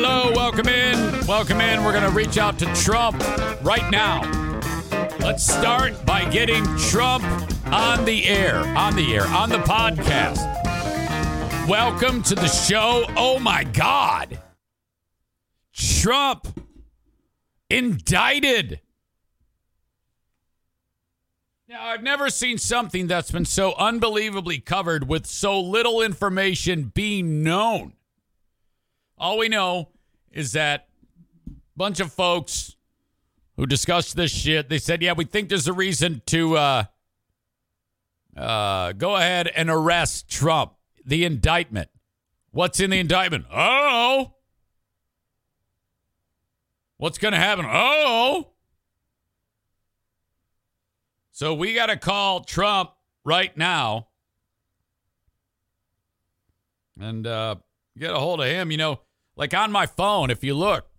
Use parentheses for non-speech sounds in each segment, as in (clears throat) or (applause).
Hello. Welcome in. Welcome in. We're going to reach out to Trump right now. Let's start by getting Trump on the air, on the air, on the podcast. Welcome to the show. Oh my God. Trump indicted. Now, I've never seen something that's been so unbelievably covered with so little information being known. All we know is that bunch of folks who discussed this shit, they said, yeah, we think there's a reason to uh, uh, go ahead and arrest Trump. The indictment. What's in the indictment? Oh. What's going to happen? Oh. So we got to call Trump right now and uh, get a hold of him. You know, like on my phone, if you look,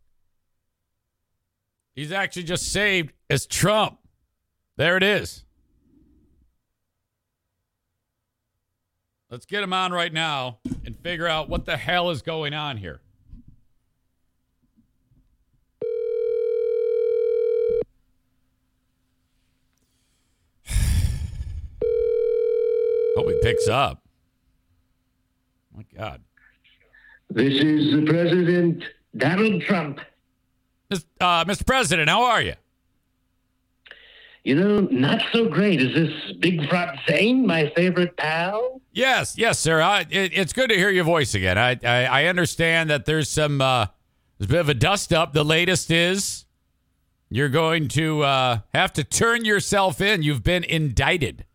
he's actually just saved as Trump. There it is. Let's get him on right now and figure out what the hell is going on here. (sighs) Hope he picks up. My God. This is the President Donald Trump. Uh, Mr. President, how are you? You know, not so great. Is this Big Front Zane, my favorite pal? Yes, yes, sir. I, it, it's good to hear your voice again. I, I, I understand that there's some uh, there's a bit of a dust up. The latest is you're going to uh, have to turn yourself in. You've been indicted.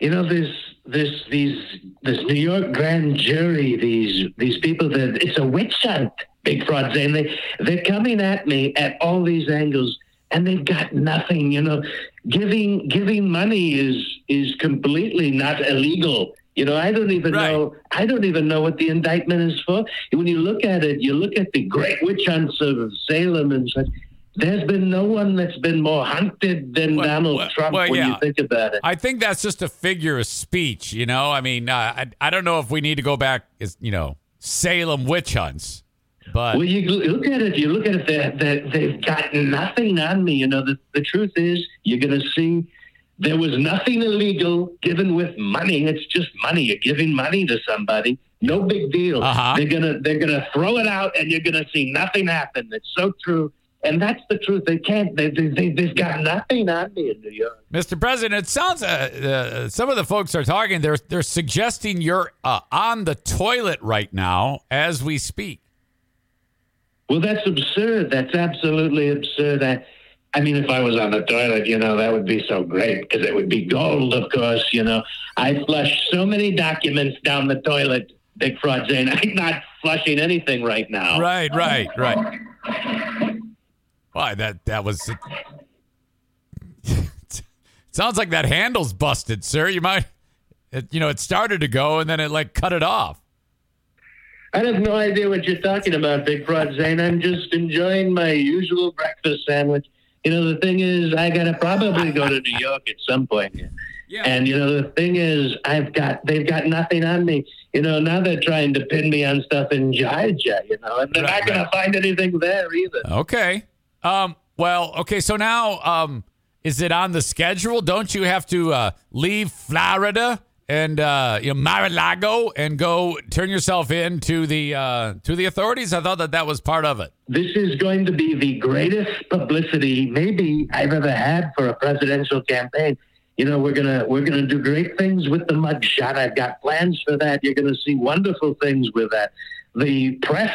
You know, this this these this New York grand jury, these these people that it's a witch hunt, Big Fraud Zane. They they're coming at me at all these angles and they've got nothing. You know, giving giving money is is completely not illegal. You know, I don't even Right. know. I don't even know what the indictment is for. When you look at it, you look at the great witch hunts of Salem and such. There's been no one that's been more hunted than Well, Donald well, Trump well, when yeah. you think about it. I think that's just a figure of speech, you know. I mean, uh, I I don't know if we need to go back, as you know, Salem witch hunts, but Well, you look at it. You look at it. They, they've got nothing on me. You know, the, the truth is, you're going to see there was nothing illegal given with money. It's just money. You're giving money to somebody. No big deal. Uh-huh. They're gonna they're gonna throw it out, and you're gonna see nothing happen. It's so true, and that's the truth. They can't. They, they, they they've got nothing on me in New York. Mr. President, it sounds uh, uh, some of the folks are talking. They're they're suggesting you're uh, on the toilet right now as we speak. Well, that's absurd. That's absolutely absurd. I, I mean, if I was on the toilet, you know, that would be so great because it would be gold, of course. You know, I flush so many documents down the toilet, Big Fraud Zane. I'm not flushing anything right now. Right, right, right. (laughs) Why that that was. (laughs) sounds like that handle's busted, sir. You might, it, you know, it started to go and then it like cut it off. I have no idea what you're talking about, Big Fraud Zane. I'm just enjoying my usual breakfast sandwich. You know, the thing is, I gotta probably go to New York at some point. Yeah. And you know, the thing is, I've got they've got nothing on me. You know, now they're trying to pin me on stuff in Georgia. You know, and they're Right, not gonna find anything there either. Okay. Um, well, okay. So now, um, is it on the schedule? Don't you have to uh, leave Florida and uh, you know Mar-a-Lago and go turn yourself in to the uh, to the authorities? I thought that that was part of it. This is going to be the greatest publicity maybe I've ever had for a presidential campaign. You know, we're gonna we're gonna do great things with the mugshot. I've got plans for that. You're gonna see wonderful things with that. The press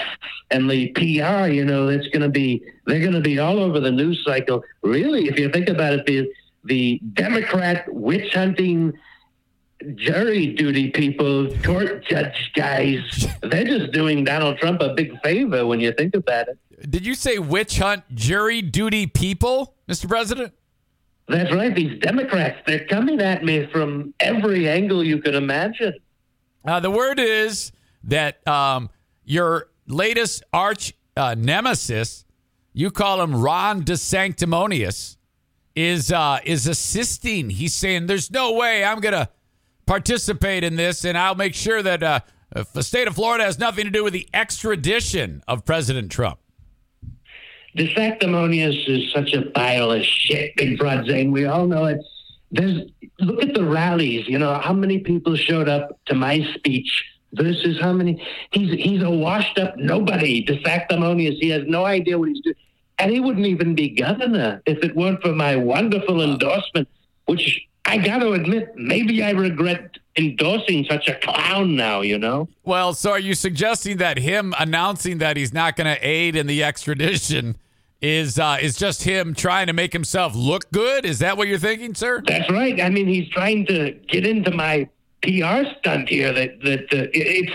and the PR, you know, it's gonna be they're gonna be all over the news cycle. Really, if you think about it, the the Democrat witch hunting jury duty people, court judge guys, (laughs) they're just doing Donald Trump a big favor when you think about it. Did you say witch hunt jury duty people, Mr. President? That's right. These Democrats, they're coming at me from every angle you could imagine. Uh, the word is that um, your latest arch uh, nemesis, you call him Ron DeSanctimonious, is uh, is assisting. He's saying, "There's no way I'm gonna participate in this, and I'll make sure that uh, the state of Florida has nothing to do with the extradition of President Trump." DeSanctimonious is such a pile of shit, (laughs) Big Fraud Zane. We all know it. There's look at the rallies. You know how many people showed up to my speech versus how many. He's he's a washed up nobody. DeSanctimonious. He has no idea what he's doing, and he wouldn't even be governor if it weren't for my wonderful endorsement. Which I got to admit, maybe I regret endorsing such a clown now. You know. Well, so are you suggesting that him announcing that he's not going to aid in the extradition is uh, is just him trying to make himself look good? Is that what you're thinking, sir? That's right. I mean, he's trying to get into my PR stunt here. That that uh, it's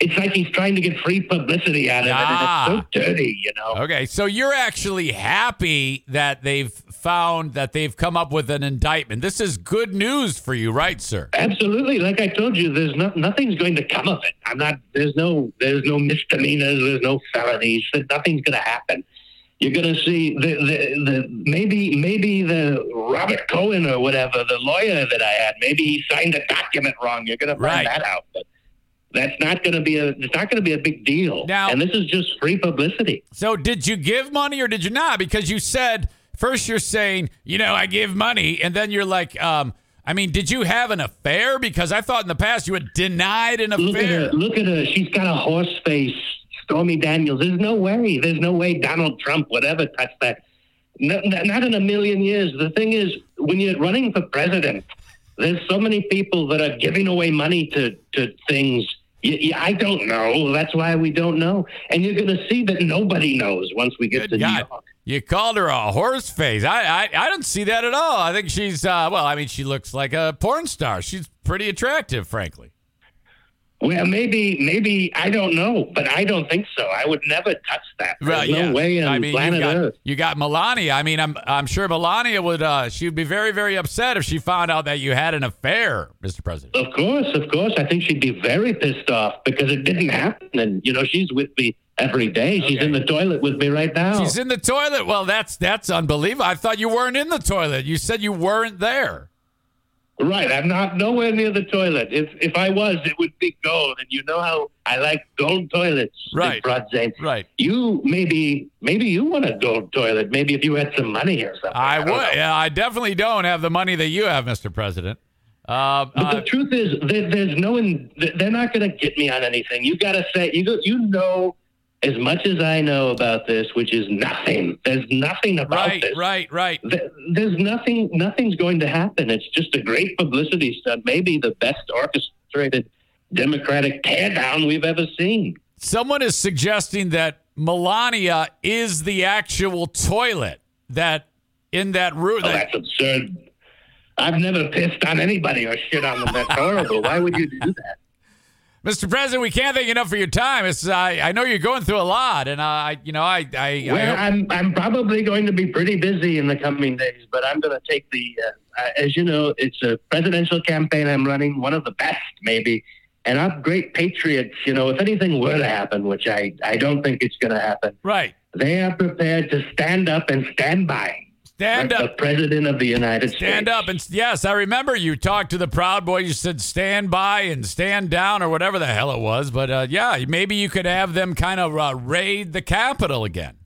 it's like he's trying to get free publicity out of Ah. it, and it's so dirty, you know. Okay, so you're actually happy that they've found that they've come up with an indictment. This is good news for you, right, sir? Absolutely. Like I told you, there's no, nothing's going to come of it. I'm not. There's no. There's no misdemeanors. There's no felonies. Nothing's going to happen. You're going to see the, the the maybe maybe the Robert Cohen or whatever the lawyer that I had. Maybe he signed a document wrong. You're going to Right. find that out. But that's not going to be a. It's not going to be a big deal. Now- and this is just free publicity. So did you give money or did you not? Because you said first you're saying, you know, I give money, and then you're like, um, I mean, did you have an affair? Because I thought in the past you had denied an Look at affair. her. Look at her. She's got a horse face. Stormy Daniels. There's no way. There's no way Donald Trump would ever touch that. No, not in a million years. The thing is, when you're running for president, there's so many people that are giving away money to, to things. I don't know. That's why we don't know. And you're going to see that nobody knows once we get Good to New God. York. You called her a horse face. I, I I don't see that at all. I think she's uh, well. I mean, she looks like a porn star. She's pretty attractive, frankly. Well, maybe, maybe I don't know, but I don't think so. I would never touch that. There's Right, no yeah. way on I mean, planet you got, Earth. you got Melania. I mean, I'm I'm sure Melania would. Uh, she would be very very upset if she found out that you had an affair, Mr. President. Of course, of course. I think she'd be very pissed off because it didn't happen. And, you know, she's with me every day. She's Okay. in the toilet with me right now. She's in the toilet. Well, that's that's unbelievable. I thought you weren't in the toilet. You said you weren't there. Right. I'm not nowhere near the toilet. If if I was, it would be gold. And you know how I like gold toilets. Right. Broad Zane. Right. You maybe maybe you want a gold toilet. Maybe if you had some money or something. I don't would. Yeah, I definitely don't have the money that you have, Mr. President. Uh, But uh, the truth is, there, there's no, in, they're not going to get me on anything. You got to say, you go, you know, as much as I know about this, which is nothing. There's nothing about right, this. right, right. Th- There's nothing. Nothing's going to happen. It's just a great publicity stunt. Maybe the best orchestrated Democratic teardown we've ever seen. Someone is suggesting that Melania is the actual toilet that in that room. Oh, that- that's absurd. I've never pissed on anybody or shit on them. That's horrible. Why would you do that? Mr. President, we can't thank you enough for your time. It's I, I know you're going through a lot, and I, you know, I, I, I Well, hope- I'm I'm probably going to be pretty busy in the coming days, but I'm going to take the. Uh, uh, as you know, it's a presidential campaign I'm running, one of the best maybe and our great patriots, you know, if anything were to happen, which I, I don't think it's going to happen, Right. they are prepared to stand up and stand by. Stand up. The President of the United Stand States. Stand up and yes, I remember you talked to the Proud Boys. You said stand by and stand down or whatever the hell it was. But uh, yeah, maybe you could have them kind of uh, raid the Capitol again.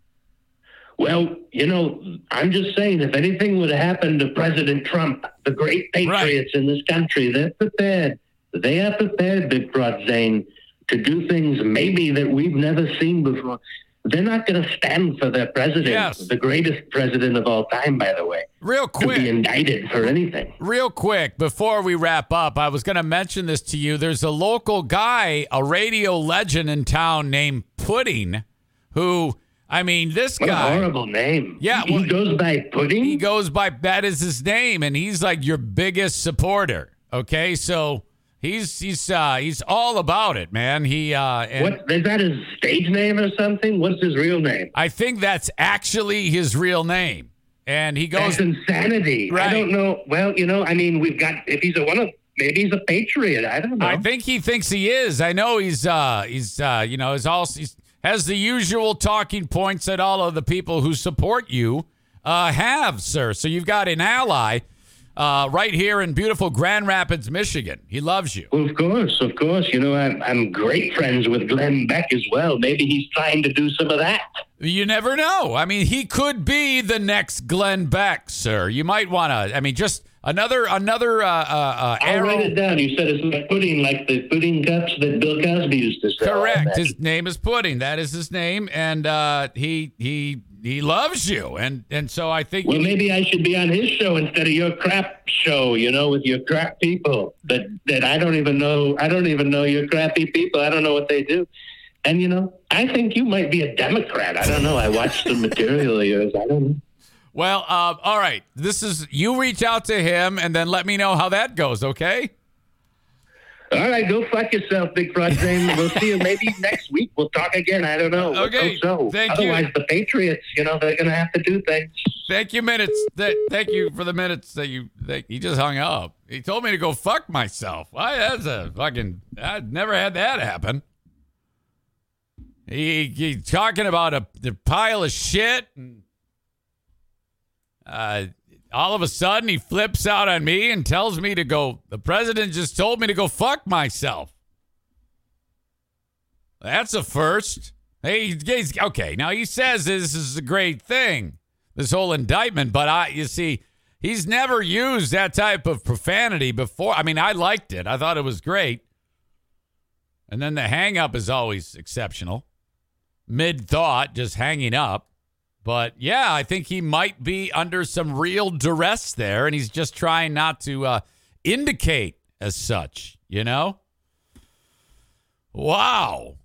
Well, you know, I'm just saying, if anything would happen to President Trump, the great patriots in this country, they're prepared. They are prepared, Big Broad Zane, to do things maybe that we've never seen before. They're not going to stand for their president, Yes. the greatest president of all time, by the way, Real quick, to be indicted for anything. real quick, before we wrap up, I was going to mention this to you. There's a local guy, a radio legend in town named Pudding, who, I mean, this What a guy. horrible name. Yeah, he well- goes by Pudding. he goes by that is his name and he's like your biggest supporter okay so he's he's uh he's all about it man he uh what is that? His stage name or something? What's his real name? i think that's actually his real name and he goes That's insanity. Right. I don't know. Well, you know, I mean, we've got if he's a one of maybe he's a patriot. I don't know. i think he thinks he is i know he's uh he's uh you know he's also he's, has the usual talking points that all of the people who support you uh have sir so you've got an ally uh right here in beautiful grand rapids michigan he loves you Well, of course, of course. You know, I'm, I'm great friends with Glenn Beck as well. Maybe he's trying to do some of that. You never know. I mean, he could be the next Glenn Beck, sir. You might want to. I mean, just another another uh, uh, uh, I'll write it down. You said it's like pudding, like the pudding cups that Bill Cosby used to sell. Correct. His name is Pudding. That is his name, and uh, he he he loves you, and and so I think Well, maybe I should be on his show instead of your crap show. You know, with your crap people that that I don't even know. I don't even know your crappy people. I don't know what they do. And you know, I think you might be a Democrat. I don't know. I watched the material of yours. I don't know. Well, uh, all right. This is you reach out to him, and then let me know how that goes. Okay. All right, go fuck yourself, Big Frog Zane. We'll see you (laughs) maybe next week. We'll talk again. I don't know. Let's Okay, hope so. thank you. Otherwise, the Patriots, you know, they're going to have to do things. Thank you, minutes. Th- thank you for the minutes that you. That he just hung up. He told me to go fuck myself. Why? That's a fucking. I never had that happen. He he's talking about a, the pile of shit, and uh, all of a sudden he flips out on me and tells me to go. The president just told me to go fuck myself. That's a first. Hey, he's, okay. Now he says this is a great thing, this whole indictment, but I, you see, he's never used that type of profanity before. I mean, I liked it. I thought it was great. And then the hang up is always exceptional. Mid thought, just hanging up. But yeah, I think he might be under some real duress there, and he's just trying not to uh, indicate as such, you know? Wow.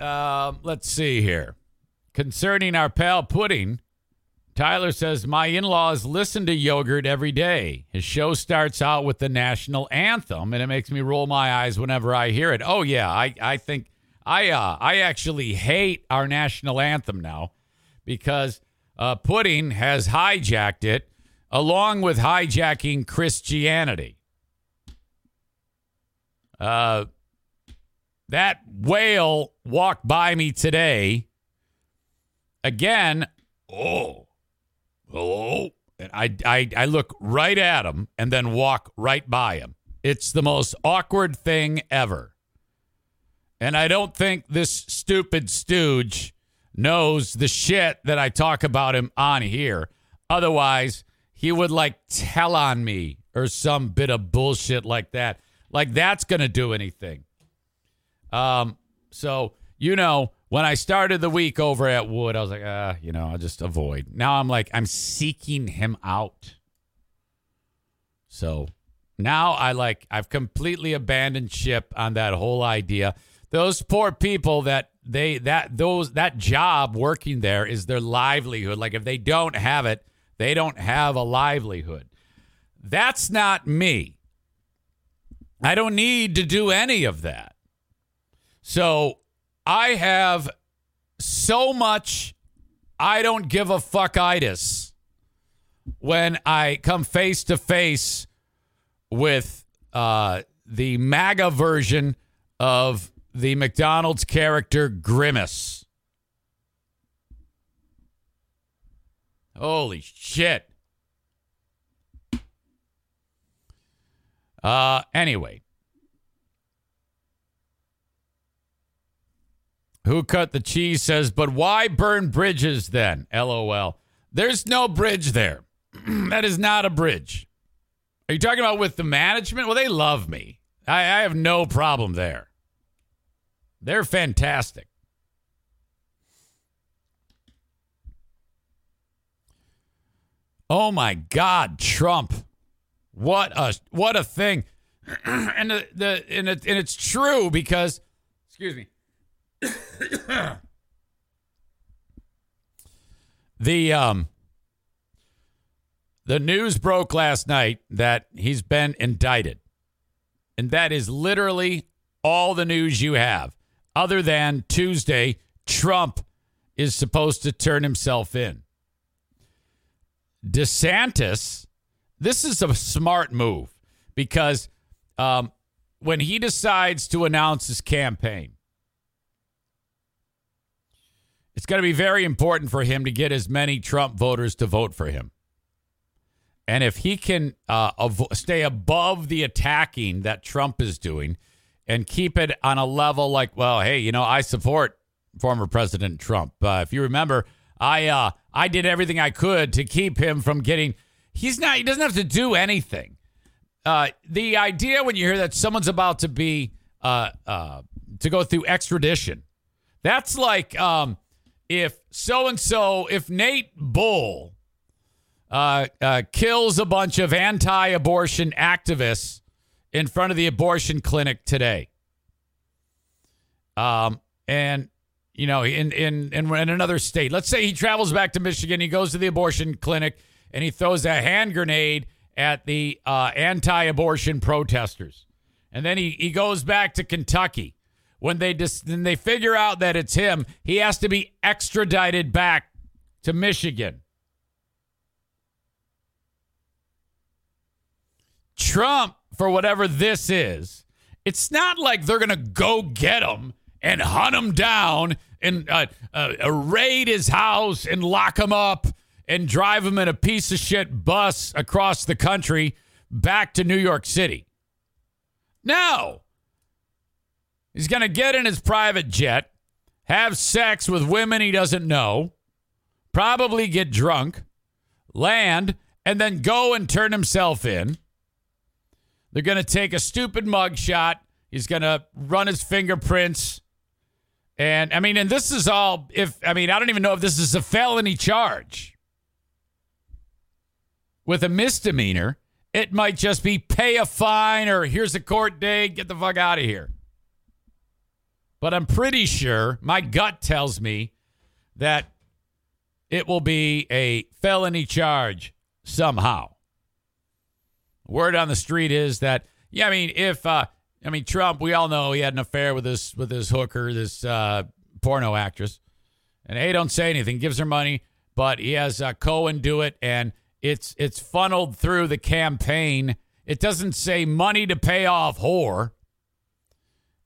Um, let's see here. Concerning our pal Pudding, Tyler says, My in laws listen to yogurt every day. His show starts out with the national anthem, and it makes me roll my eyes whenever I hear it. Oh, yeah. I, I think I uh, I actually hate our national anthem now because uh, Pudding has hijacked it along with hijacking Christianity. Uh, that whale walked by me today. Again, oh, hello. And I, I, I look right at him and then walk right by him. It's the most awkward thing ever. And I don't think this stupid stooge knows the shit that I talk about him on here. Otherwise, he would like tell on me or some bit of bullshit like that. Like that's going to do anything. Um, so, you know, when I started the week over at Wood, I was like, ah, you know, I'll just avoid. Now I'm like, I'm seeking him out. So now I like, I've completely abandoned ship on that whole idea. Those poor people that they, that, those, that job working there is their livelihood. Like if they don't have it, they don't have a livelihood. That's not me. I don't need to do any of that. So I have so much I don't give a fuckitis when I come face to face with uh, the MAGA version of the McDonald's character Grimace. Holy shit. Uh, anyway. Who cut the cheese says, but why burn bridges then? LOL. There's no bridge there. (clears throat) that is not a bridge. Are you talking about with the management? Well, they love me. I, I have no problem there. They're fantastic. Oh my God, Trump! What a what a thing, (clears throat) and the, the and it, and it's true because, excuse me, (coughs) the um the news broke last night that he's been indicted, and that is literally all the news you have, other than Tuesday, Trump is supposed to turn himself in. DeSantis, this is a smart move because um, when he decides to announce his campaign, it's going to be very important for him to get as many Trump voters to vote for him. And if he can uh, stay above the attacking that Trump is doing and keep it on a level like, well, hey, you know, I support former President Trump. Uh, if you remember, I uh, I did everything I could to keep him from getting. He's not. He doesn't have to do anything. Uh, the idea when you hear that someone's about to be uh, uh, to go through extradition, that's like um, if so and so, if Nate Bull uh, kills a bunch of anti-abortion activists in front of the abortion clinic today. Um, and you know, in, in, in, in another state. Let's say he travels back to Michigan, he goes to the abortion clinic, and he throws a hand grenade at the uh, anti abortion protesters. And then he, he goes back to Kentucky. When they just then they figure out that it's him, he has to be extradited back to Michigan. Trump, for whatever this is, it's not like they're going to go get him and hunt him down and uh, uh, raid his house and lock him up and drive him in a piece of shit bus across the country back to New York City. No. He's going to get in his private jet, have sex with women he doesn't know, probably get drunk, land, and then go and turn himself in. They're going to take a stupid mugshot. He's going to run his fingerprints and I mean, and this is all if I mean, I don't even know if this is a felony charge. With a misdemeanor, it might just be pay a fine or here's a court date, get the fuck out of here. But I'm pretty sure, my gut tells me that it will be a felony charge somehow. Word on the street is that, yeah, I mean, if uh, I mean, Trump, we all know he had an affair with this with this hooker, this uh, porno actress. And hey, don't say anything. Gives her money, but he has uh, Cohen do it, and it's it's funneled through the campaign. It doesn't say money to pay off whore.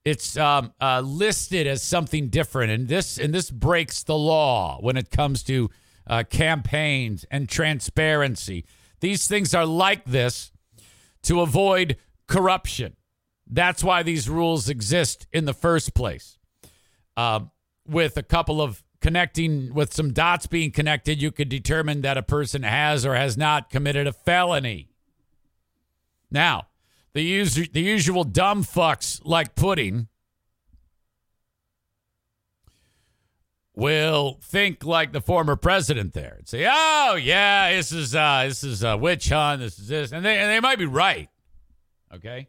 It's um, uh, listed as something different, and this and this breaks the law when it comes to uh, campaigns and transparency. These things are like this to avoid corruption. That's why these rules exist in the first place. Uh, with a couple of connecting, with some dots being connected, you could determine that a person has or has not committed a felony. Now, the, the usual dumb fucks like pudding will think like the former president there and say, "Oh yeah, this is uh, this is a witch hunt. This is this," and they and they might be right. Okay.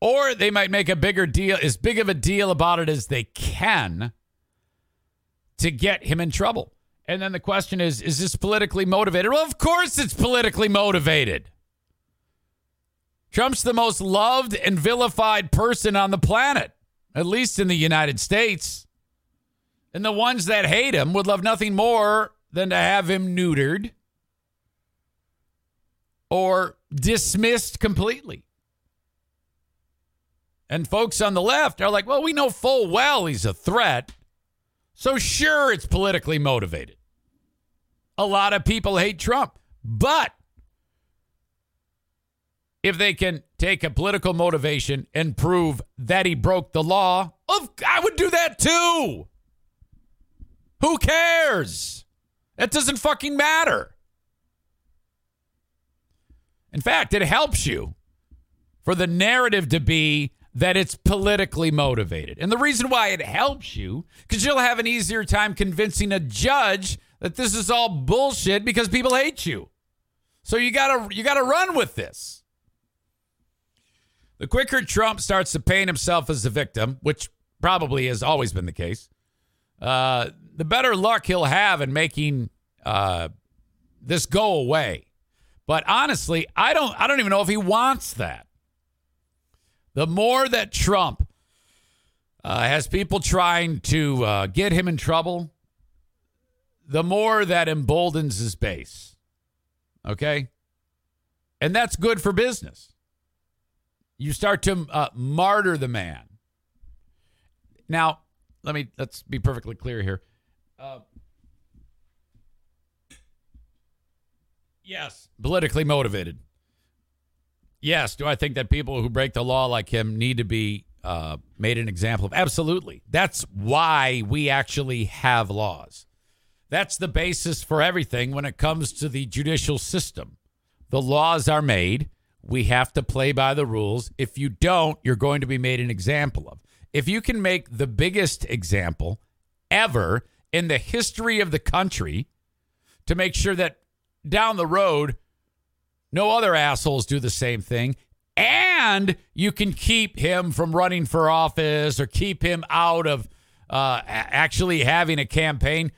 Or they might make a bigger deal, as big of a deal about it as they can to get him in trouble. And then the question is is this politically motivated? Well, of course it's politically motivated. Trump's the most loved and vilified person on the planet, at least in the United States. And the ones that hate him would love nothing more than to have him neutered or dismissed completely. And folks on the left are like, well, we know full well he's a threat. So, sure, it's politically motivated. A lot of people hate Trump. But if they can take a political motivation and prove that he broke the law, I would do that too. Who cares? That doesn't fucking matter. In fact, it helps you for the narrative to be that it's politically motivated. And the reason why it helps you, because you'll have an easier time convincing a judge that this is all bullshit because people hate you. So you gotta you gotta run with this. The quicker Trump starts to paint himself as the victim, which probably has always been the case, uh, the better luck he'll have in making uh, this go away. But honestly, I don't I don't even know if he wants that. The more that Trump uh, has people trying to uh, get him in trouble, the more that emboldens his base. Okay? And that's good for business. You start to uh, martyr the man. Now, let me let's be perfectly clear here. Uh, yes, politically motivated. Yes, do I think that people who break the law like him need to be uh, made an example of? Absolutely. That's why we actually have laws. That's the basis for everything when it comes to the judicial system. The laws are made. We have to play by the rules. If you don't, you're going to be made an example of. If you can make the biggest example ever in the history of the country to make sure that down the road, no other assholes do the same thing, and you can keep him from running for office or keep him out of uh, actually having a campaign.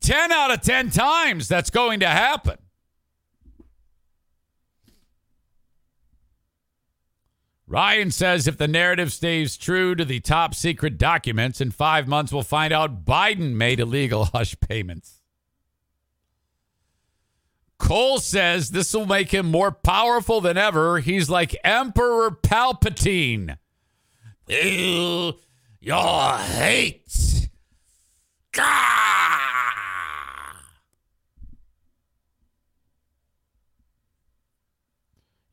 10 out of 10 times that's going to happen. Ryan says if the narrative stays true to the top secret documents, in five months we'll find out Biden made illegal (laughs) hush payments. Cole says this will make him more powerful than ever. He's like Emperor Palpatine. Your hate. Gah!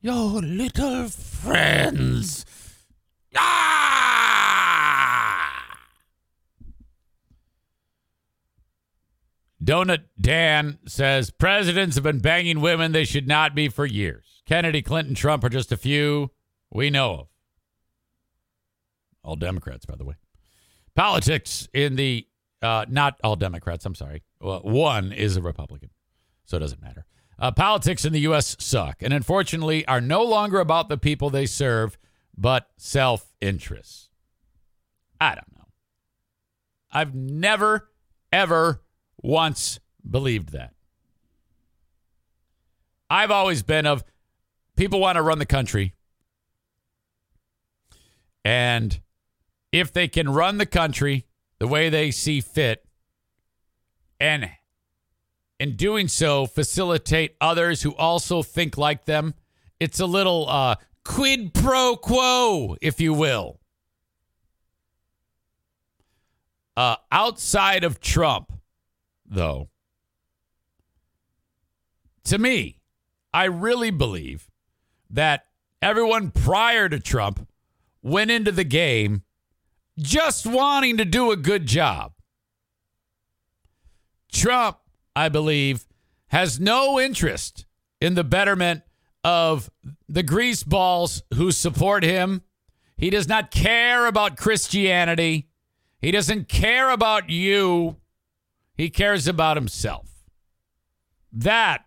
Your little friends. Ah! Donut Dan says presidents have been banging women they should not be for years. Kennedy, Clinton, Trump are just a few we know of. All Democrats, by the way. Politics in the, uh, not all Democrats, I'm sorry. Well, one is a Republican, so it doesn't matter. Uh, politics in the U.S. suck and unfortunately are no longer about the people they serve, but self interest. I don't know. I've never, ever once believed that. I've always been of people want to run the country. And if they can run the country the way they see fit and in doing so, facilitate others who also think like them. It's a little uh, quid pro quo, if you will. Uh, outside of Trump, though, to me, I really believe that everyone prior to Trump went into the game just wanting to do a good job. Trump I believe, has no interest in the betterment of the grease balls who support him. He does not care about Christianity. He doesn't care about you. He cares about himself. That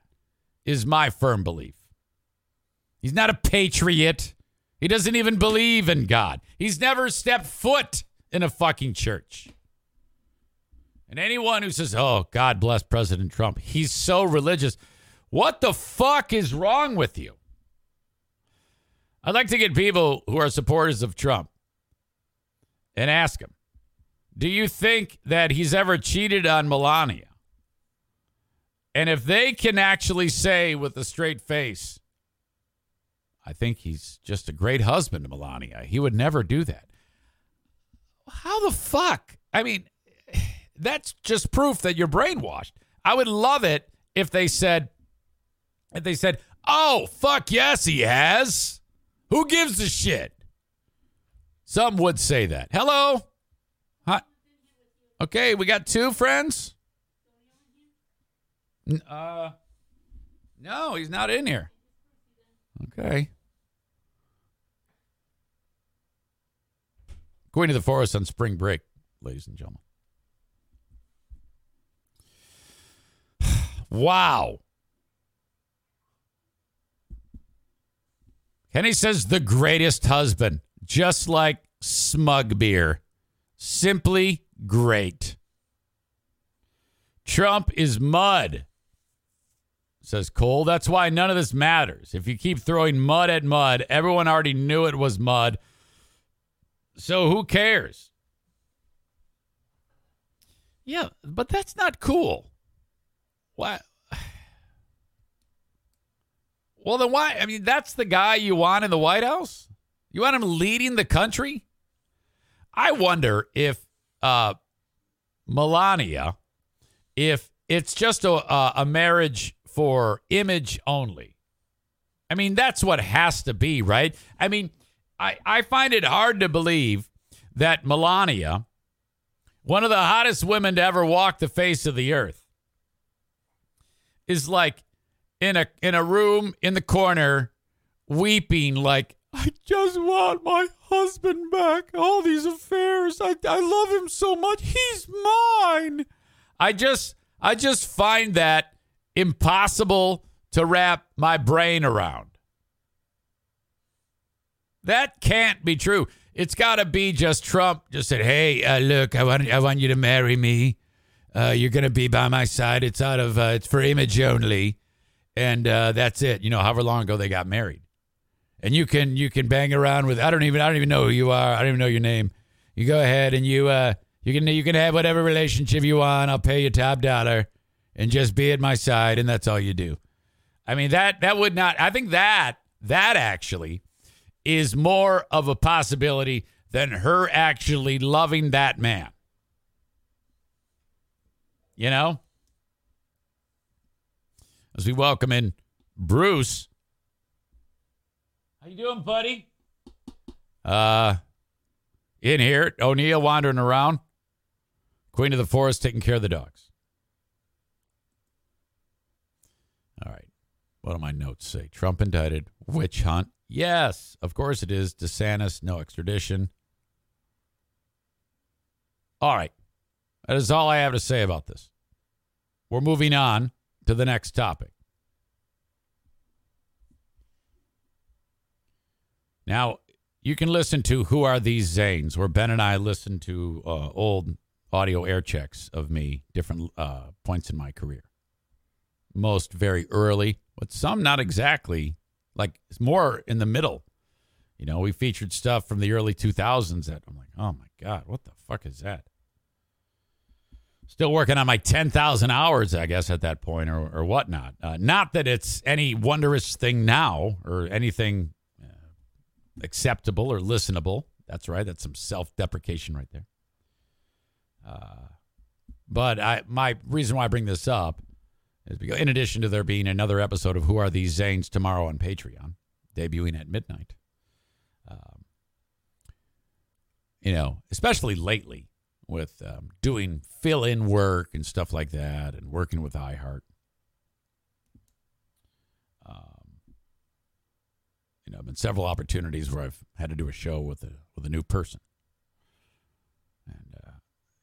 is my firm belief. He's not a patriot. He doesn't even believe in God. He's never stepped foot in a fucking church. And anyone who says, oh, God bless President Trump, he's so religious. What the fuck is wrong with you? I'd like to get people who are supporters of Trump and ask them Do you think that he's ever cheated on Melania? And if they can actually say with a straight face, I think he's just a great husband to Melania. He would never do that. How the fuck? I mean, that's just proof that you're brainwashed. I would love it if they said, if they said, "Oh fuck yes, he has." Who gives a shit? Some would say that. Hello. Hi. Okay, we got two friends. Uh, no, he's not in here. Okay. Going to the forest on spring break, ladies and gentlemen. Wow. Kenny says the greatest husband, just like smug beer. Simply great. Trump is mud, says Cole. That's why none of this matters. If you keep throwing mud at mud, everyone already knew it was mud. So who cares? Yeah, but that's not cool. Why? Well, then why? I mean, that's the guy you want in the White House? You want him leading the country? I wonder if uh, Melania, if it's just a, a marriage for image only. I mean, that's what has to be, right? I mean, I, I find it hard to believe that Melania, one of the hottest women to ever walk the face of the earth, is like in a in a room in the corner weeping like I just want my husband back. All these affairs. I, I love him so much. He's mine. I just I just find that impossible to wrap my brain around. That can't be true. It's got to be just Trump just said, "Hey, uh, look, I want I want you to marry me. Uh, you're going to be by my side. It's out of uh, it's for image only." and uh, that's it. You know, however long ago they got married, and you can you can bang around with I don't even I don't even know who you are. I don't even know your name. You go ahead and you uh you can you can have whatever relationship you want. I'll pay you top dollar, and just be at my side, and that's all you do. I mean that that would not. I think that that actually is more of a possibility than her actually loving that man. You know? as we welcome in Bruce. How you doing, buddy? Uh, in here, O'Neill wandering around. Queen of the Forest taking care of the dogs. All right. What do my notes say? Trump indicted. Witch hunt. Yes, of course it is. DeSantis, no extradition. All right. That is all I have to say about this. We're moving on to the next topic. Now, you can listen to Who Are These Zanes, where Ben and I listen to uh, old audio air checks of me, different uh, points in my career. Most very early, but some not exactly. Like, it's more in the middle. You know, we featured stuff from the early 2000s that I'm like, oh my God, what the fuck is that? Still working on my 10,000 hours, I guess, at that point or, or whatnot. Uh, not that it's any wondrous thing now or anything uh, acceptable or listenable. That's right. That's some self deprecation right there. Uh, but I, my reason why I bring this up is because, in addition to there being another episode of Who Are These Zanes tomorrow on Patreon, debuting at midnight, um, you know, especially lately, with um, doing fill in work and stuff like that and working with iHeart. Um, you know, I've been several opportunities where I've had to do a show with a with a new person. And uh,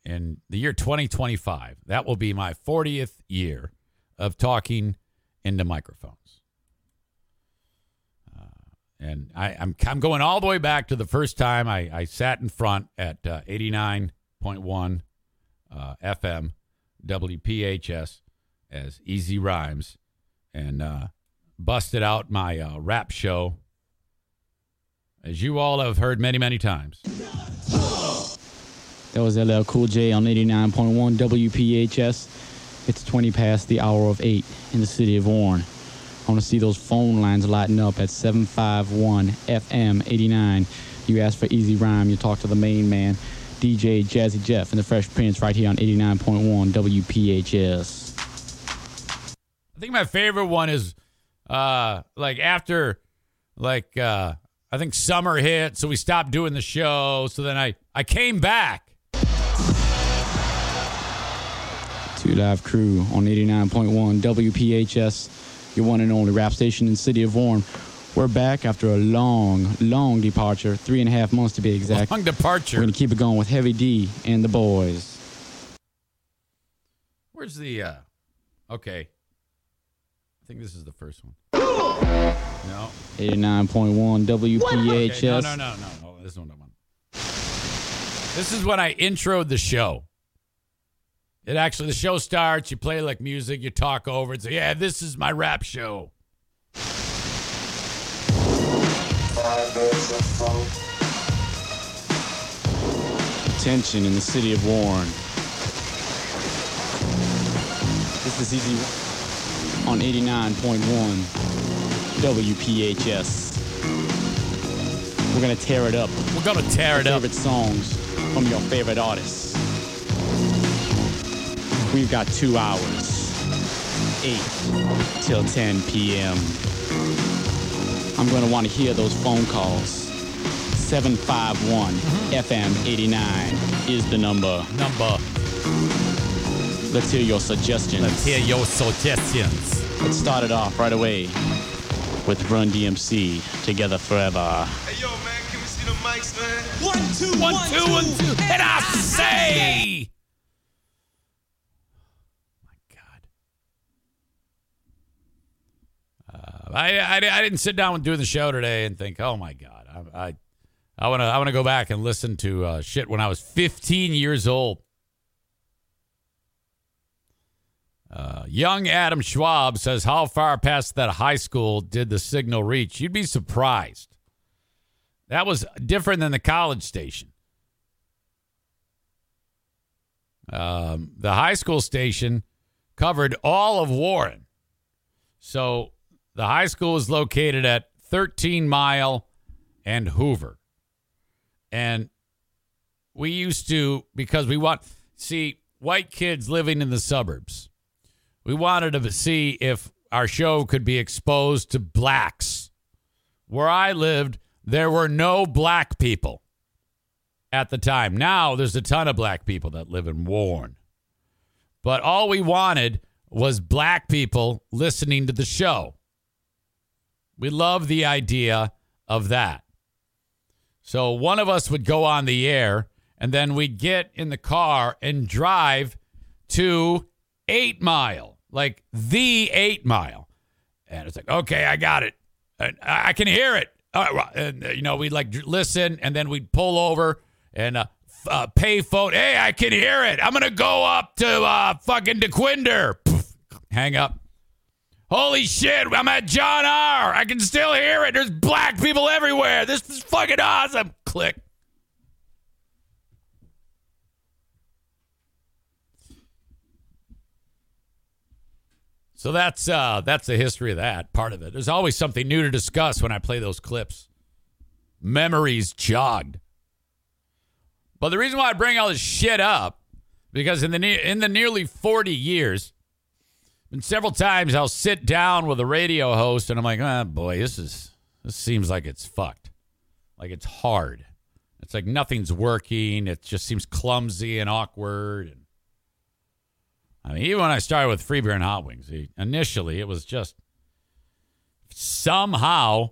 in the year 2025, that will be my 40th year of talking into microphones. Uh, and I, I'm, I'm going all the way back to the first time I, I sat in front at uh, 89 100.1 uh, FM WPHS as Easy Rhymes and uh, busted out my uh, rap show, as you all have heard many, many times. That was LL Cool J on 89.1 WPHS. It's 20 past the hour of 8 in the city of Warren. I want to see those phone lines lighting up at 751 FM 89. You ask for Easy Rhyme, you talk to the main man, DJ Jazzy Jeff and the Fresh Prince right here on 89.1 WPHS. I think my favorite one is uh like after like uh I think summer hit, so we stopped doing the show. So then I I came back. Two Live Crew on 89.1 WPHS, your one and only rap station in city of Warren. We're back after a long, long departure, three and a half months to be exact. Long departure. We're going to keep it going with Heavy D and the boys. Where's the uh okay. I think this is the first one. No. 89.1 WPHS. Okay, no, no, no, no, no. This one I want. This is when I introed the show. It actually the show starts, you play like music, you talk over it, say, Yeah, this is my rap show. Tension in the city of Warren. This is easy on 89.1 WPHS. We're to tear it up. We're gonna tear it up. favorite songs from your favorite artists. We've got two hours, 8 till 10 p.m. I'm going to want to hear those phone calls. 751 FM mm-hmm. 89 is the number. Number. Let's hear your suggestions. Let's hear your suggestions. Let's start it off right away with Run DMC, Together Forever. Hey yo, man, can we see the mics, man? One, two, One, two, one, two. And I say my God. Uh, I, I, I didn't sit down and do the show today and think, oh my God, I I, want to I want to go back and listen to uh, shit when I was 15 years old. Uh, young Adam Schwab says, "How far past that high school did the signal reach? You'd be surprised. That was different than the college station. Um, the high school station covered all of Warren. So the high school is located at 13 Mile and Hoover. And we used to, because we want, see, white kids living in the suburbs, we wanted to see if our show could be exposed to blacks. Where I lived, there were no black people at the time. Now there's a ton of black people that live in Warren. But all we wanted was black people listening to the show. We love the idea of that. So one of us would go on the air, and then we'd get in the car and drive to Eight Mile, like the Eight Mile. And it's like, okay, I got it. I I can hear it. Well, and uh, you know, we'd like listen, and then we'd pull over and uh, uh, pay phone. Hey, I can hear it. I'm gonna go up to uh, fucking Dequindre. Poof, hang up. Holy shit, I'm at John R. I can still hear it. There's black people everywhere. This is fucking awesome. Click. So that's uh that's the history of that part of it. There's always something new to discuss when I play those clips. Memories jogged. But the reason why I bring all this shit up because in the ne- in the nearly 40 years and several times I'll sit down with a radio host and I'm like, "Oh boy, this is this seems like it's fucked. Like it's hard. It's like nothing's working. It just seems clumsy and awkward and I mean, even when I started with free beer and hot wings, initially it was just somehow,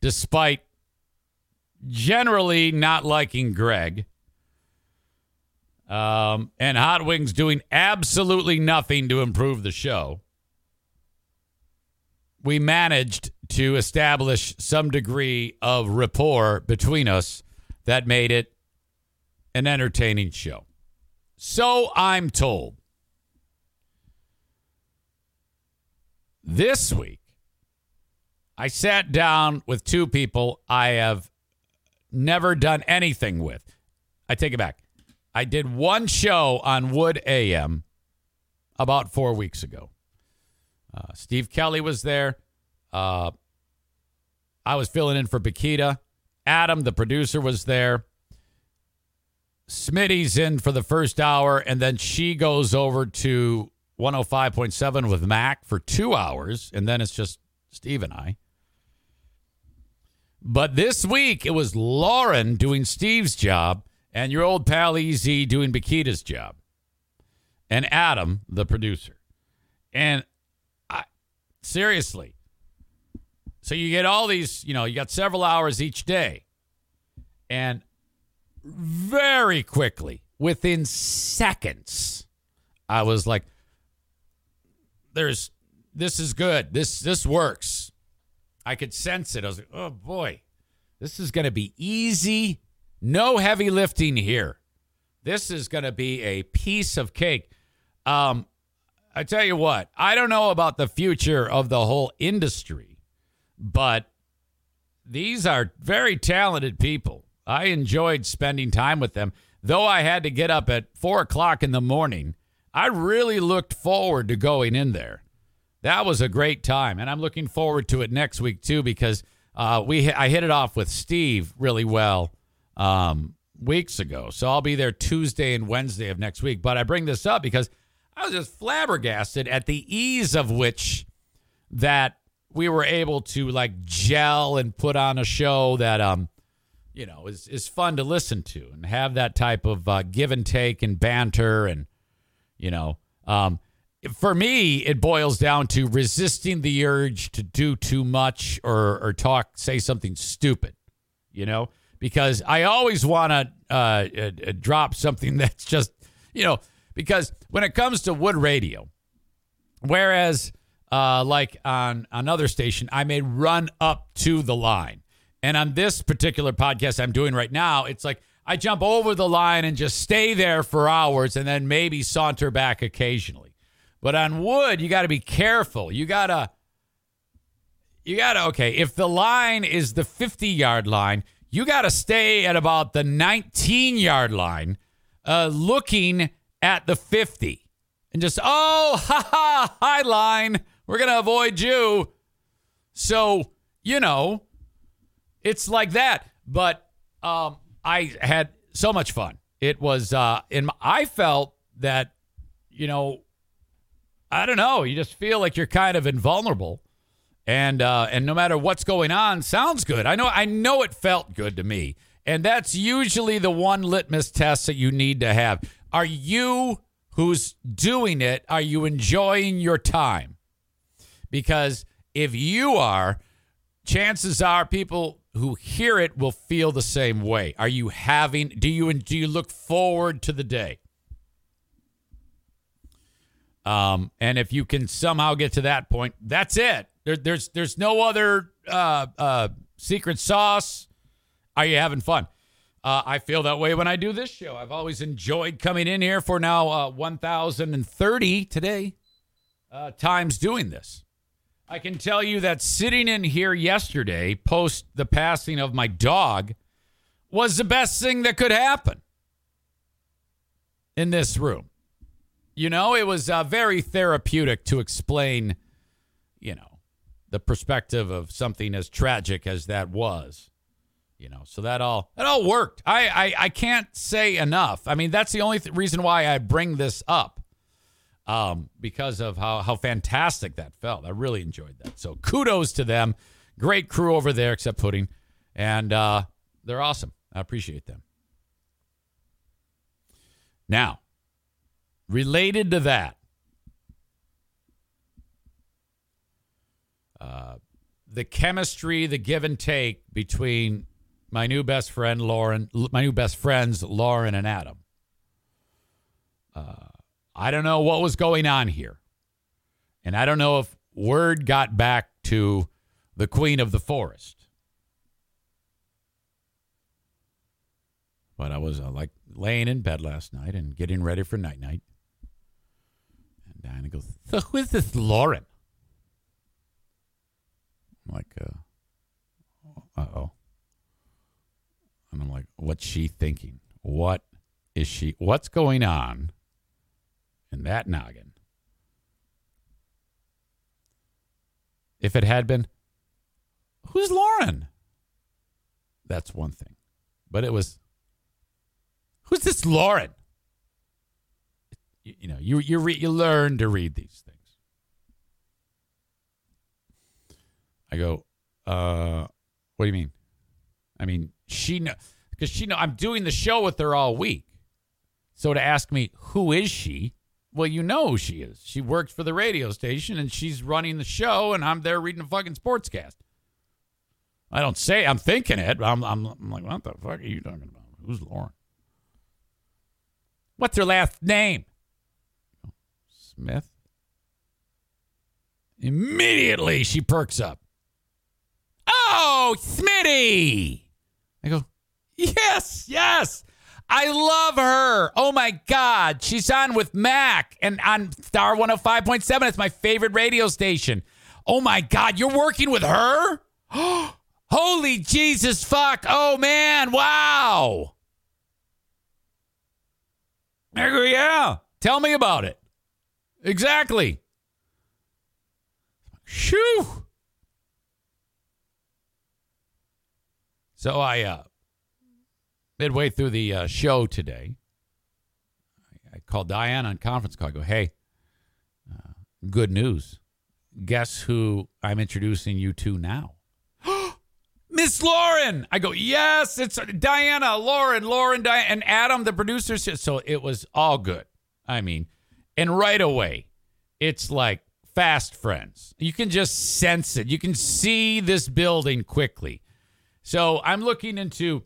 despite generally not liking Greg, um, and hot wings doing absolutely nothing to improve the show, we managed to establish some degree of rapport between us that made it an entertaining show. So I'm told. This week, I sat down with two people I have never done anything with. I take it back. I did one show on Wood AM about four weeks ago. Uh, Steve Kelly was there. Uh, I was filling in for Bakita. Adam, the producer, was there. Smitty's in for the first hour, and then she goes over to 105.7 with Mac for two hours, and then it's just Steve and I. But this week, it was Lauren doing Steve's job and your old pal EZ doing Bakita's job, and Adam, the producer. And I, seriously, so you get all these, you know, you got several hours each day. And very quickly, within seconds, I was like, there's this is good. This this works. I could sense it. I was like, oh boy, this is gonna be easy. No heavy lifting here. This is gonna be a piece of cake. Um, I tell you what, I don't know about the future of the whole industry, but these are very talented people. I enjoyed spending time with them. Though I had to get up at four o'clock in the morning, I really looked forward to going in there. That was a great time, and I'm looking forward to it next week too because uh, we I hit it off with Steve really well um, weeks ago. So I'll be there Tuesday and Wednesday of next week. But I bring this up because I was just flabbergasted at the ease of which that we were able to like gel and put on a show that um you know is is fun to listen to and have that type of uh, give and take and banter and you know um for me it boils down to resisting the urge to do too much or or talk say something stupid you know because i always want to uh, uh, uh, drop something (laughs) that's just you know because when it comes to wood radio whereas uh, like on another station, I may run up to the line. And on this particular podcast I'm doing right now, it's like I jump over the line and just stay there for hours and then maybe saunter back occasionally. But on wood, you got to be careful. You got to, you got to, okay, if the line is the 50 yard line, you got to stay at about the 19 yard line, uh, looking at the 50 and just, oh, (laughs) ha ha, high line. We're going to avoid you. So, you know, it's like that. But um, I had so much fun. It was, uh, in my, I felt that, you know, I don't know. You just feel like you're kind of invulnerable, and uh, and no matter what's going on, sounds good. I know. I know it felt good to me, and that's usually the one litmus test that you need to have. Are you who's doing it? Are you enjoying your time? Because if you are, chances are people who hear it will feel the same way. Are you having? Do you do you look forward to the day? Um, and if you can somehow get to that point, that's it. There, there's there's no other uh, uh, secret sauce. Are you having fun? Uh, I feel that way when I do this show. I've always enjoyed coming in here for now uh, 1,030 today uh, times doing this. I can tell you that sitting in here yesterday, post the passing of my dog, was the best thing that could happen in this room. You know, it was uh, very therapeutic to explain, you know, the perspective of something as tragic as that was. You know, so that all that all worked. I I, I can't say enough. I mean, that's the only th- reason why I bring this up, um, because of how how fantastic that felt. I really enjoyed that. So kudos to them. Great crew over there, except Pudding, and uh, they're awesome. I appreciate them. Now, related to that, the chemistry, the give and take between my new best friend Lauren, my new best friends Lauren and Adam. Uh, I don't know what was going on here, and I don't know if word got back to the queen of the forest. But I was uh, like laying in bed last night and getting ready for night night. And Diana goes, who is this Lauren? Like, uh oh. And I'm like, what's she thinking? What is she what's going on in that noggin? If it had been, who's Lauren? That's one thing. But it was, who's this Lauren? You, you know, you you re, you learn to read these things. I go, uh, what do you mean? I mean, she know because she know I'm doing the show with her all week. So to ask me who is she? Well, you know who she is. She works for the radio station and she's running the show, and I'm there reading a fucking sportscast. I don't say I'm thinking it. I'm, I'm, I'm like, what the fuck are you talking about? Who's Lauren? What's her last name? Smith. Immediately she perks up. Oh, Smitty. I go, yes, yes. I love her. Oh my God. She's on with Mac and on Star 105.7. It's my favorite radio station. Oh my God. You're working with her? (gasps) Holy Jesus fuck. Oh man. Wow. I go, yeah. Tell me about it. Exactly. Shoo. So I, uh, midway through the uh, show today, I, I called Diane on conference call. I go, hey, uh, good news. Guess who I'm introducing you to now? (gasps) Miss Lauren. I go, yes, it's Diana, Lauren, Lauren, Diane, and Adam, the producer. So it was all good. I mean, and right away, it's like fast friends. You can just sense it. You can see this building quickly. So I'm looking into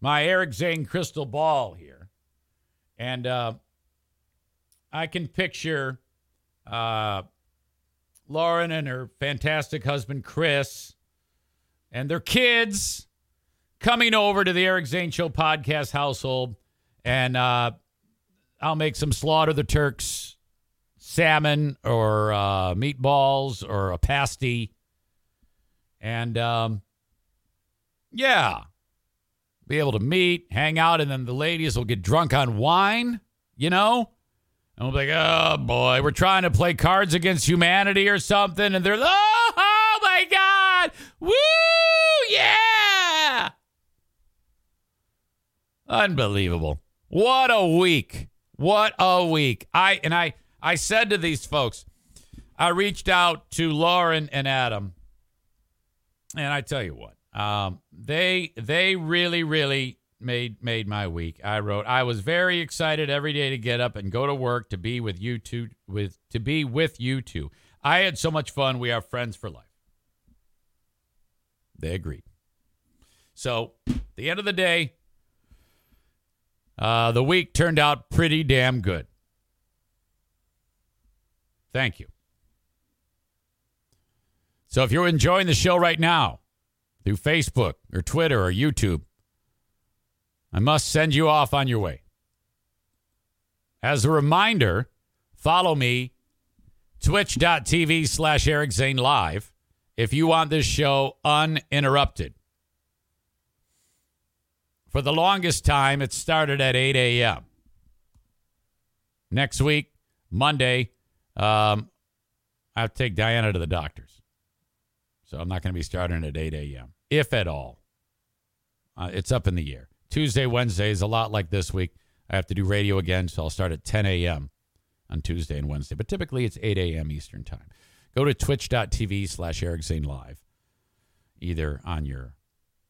my Eric Zane crystal ball here, and uh, I can picture uh, Lauren and her fantastic husband Chris and their kids coming over to the Eric Zane Show podcast household, and uh, I'll make some slaughter the Turks salmon or uh, meatballs or a pasty, and um, yeah, be able to meet, hang out, and then the ladies will get drunk on wine, you know? And we'll be like, oh boy, we're trying to play cards against humanity or something. And they're, oh, oh my God, woo, yeah. Unbelievable. What a week. What a week. I, and I, I said to these folks, I reached out to Lauren and Adam, and I tell you what, um, they they really really made made my week. I wrote I was very excited every day to get up and go to work to be with you two with to be with you two. I had so much fun. We are friends for life. They agreed. So, the end of the day, uh, the week turned out pretty damn good. Thank you. So, if you're enjoying the show right now, through Facebook or Twitter or YouTube, I must send you off on your way. As a reminder, follow me, twitch.tv slash Eric Zane Live, if you want this show uninterrupted. For the longest time, it started at 8 a.m. Next week, Monday, um, I have to take Diana to the doctors. So I'm not going to be starting at 8 a.m if at all. Uh, it's up in the air. Tuesday, Wednesday is a lot like this week. I have to do radio again, so I'll start at 10 a.m. on Tuesday and Wednesday. But typically it's 8 a.m. Eastern Time. Go to twitch.tv slash Eric Zane Live, either on your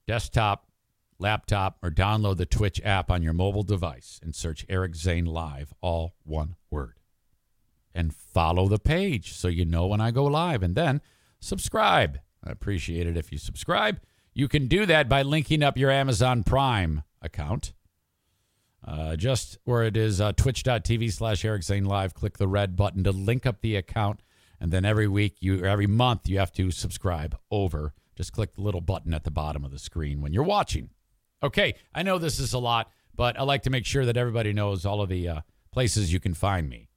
desktop, laptop, or download the Twitch app on your mobile device and search Eric Zane Live, all one word. And follow the page so you know when I go live. And then subscribe. I appreciate it if you subscribe. You can do that by linking up your Amazon Prime account. Uh, just where it is uh, twitch.tv slash Eric Zane Live. Click the red button to link up the account. And then every week, you every month, you have to subscribe over. Just click the little button at the bottom of the screen when you're watching. Okay, I know this is a lot, but I like to make sure that everybody knows all of the uh, places you can find me.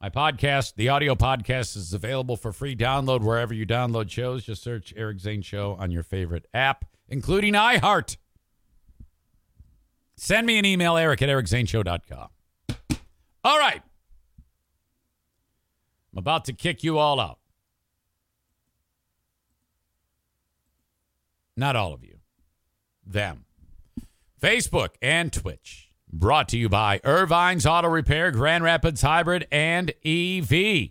My podcast, the audio podcast, is available for free download wherever you download shows. Just search Eric Zane Show on your favorite app, including iHeart. Send me an email, eric at ericzaneshow.com. All right. I'm about to kick you all out. Not all of you. Them. Facebook and Twitch. Brought to you by Ervine's Auto Repair, Grand Rapids Hybrid, and EV.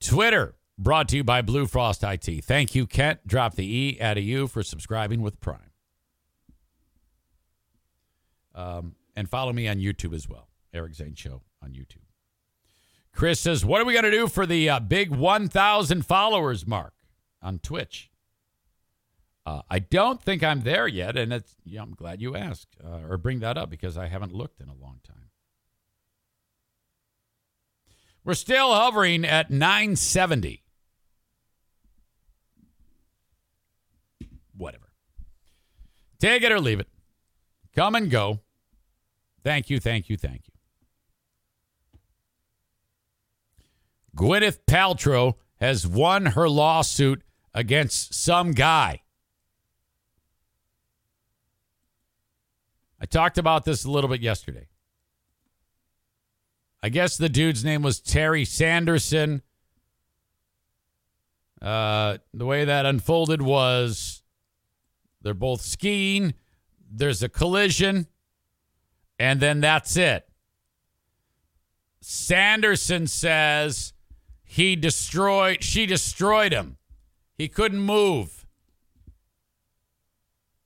Twitter, brought to you by Blue Frost IT. Thank you, Kent. Drop the E out of you for subscribing with Prime. Um, and follow me on YouTube as well. Eric Zane Show on YouTube. Chris says, What are we going to do for the uh, big 1,000 followers mark on Twitch? Uh, I don't think I'm there yet, and it's, I'm glad you asked uh, or bring that up because I haven't looked in a long time. We're still hovering at 970. Whatever. Take it or leave it. Come and go. Thank you, thank you, thank you. Gwyneth Paltrow has won her lawsuit against some guy. I talked about this a little bit yesterday. I guess the dude's name was Terry Sanderson. Uh, the way that unfolded was they're both skiing, there's a collision, and then that's it. Sanderson says he destroyed, she destroyed him. He couldn't move.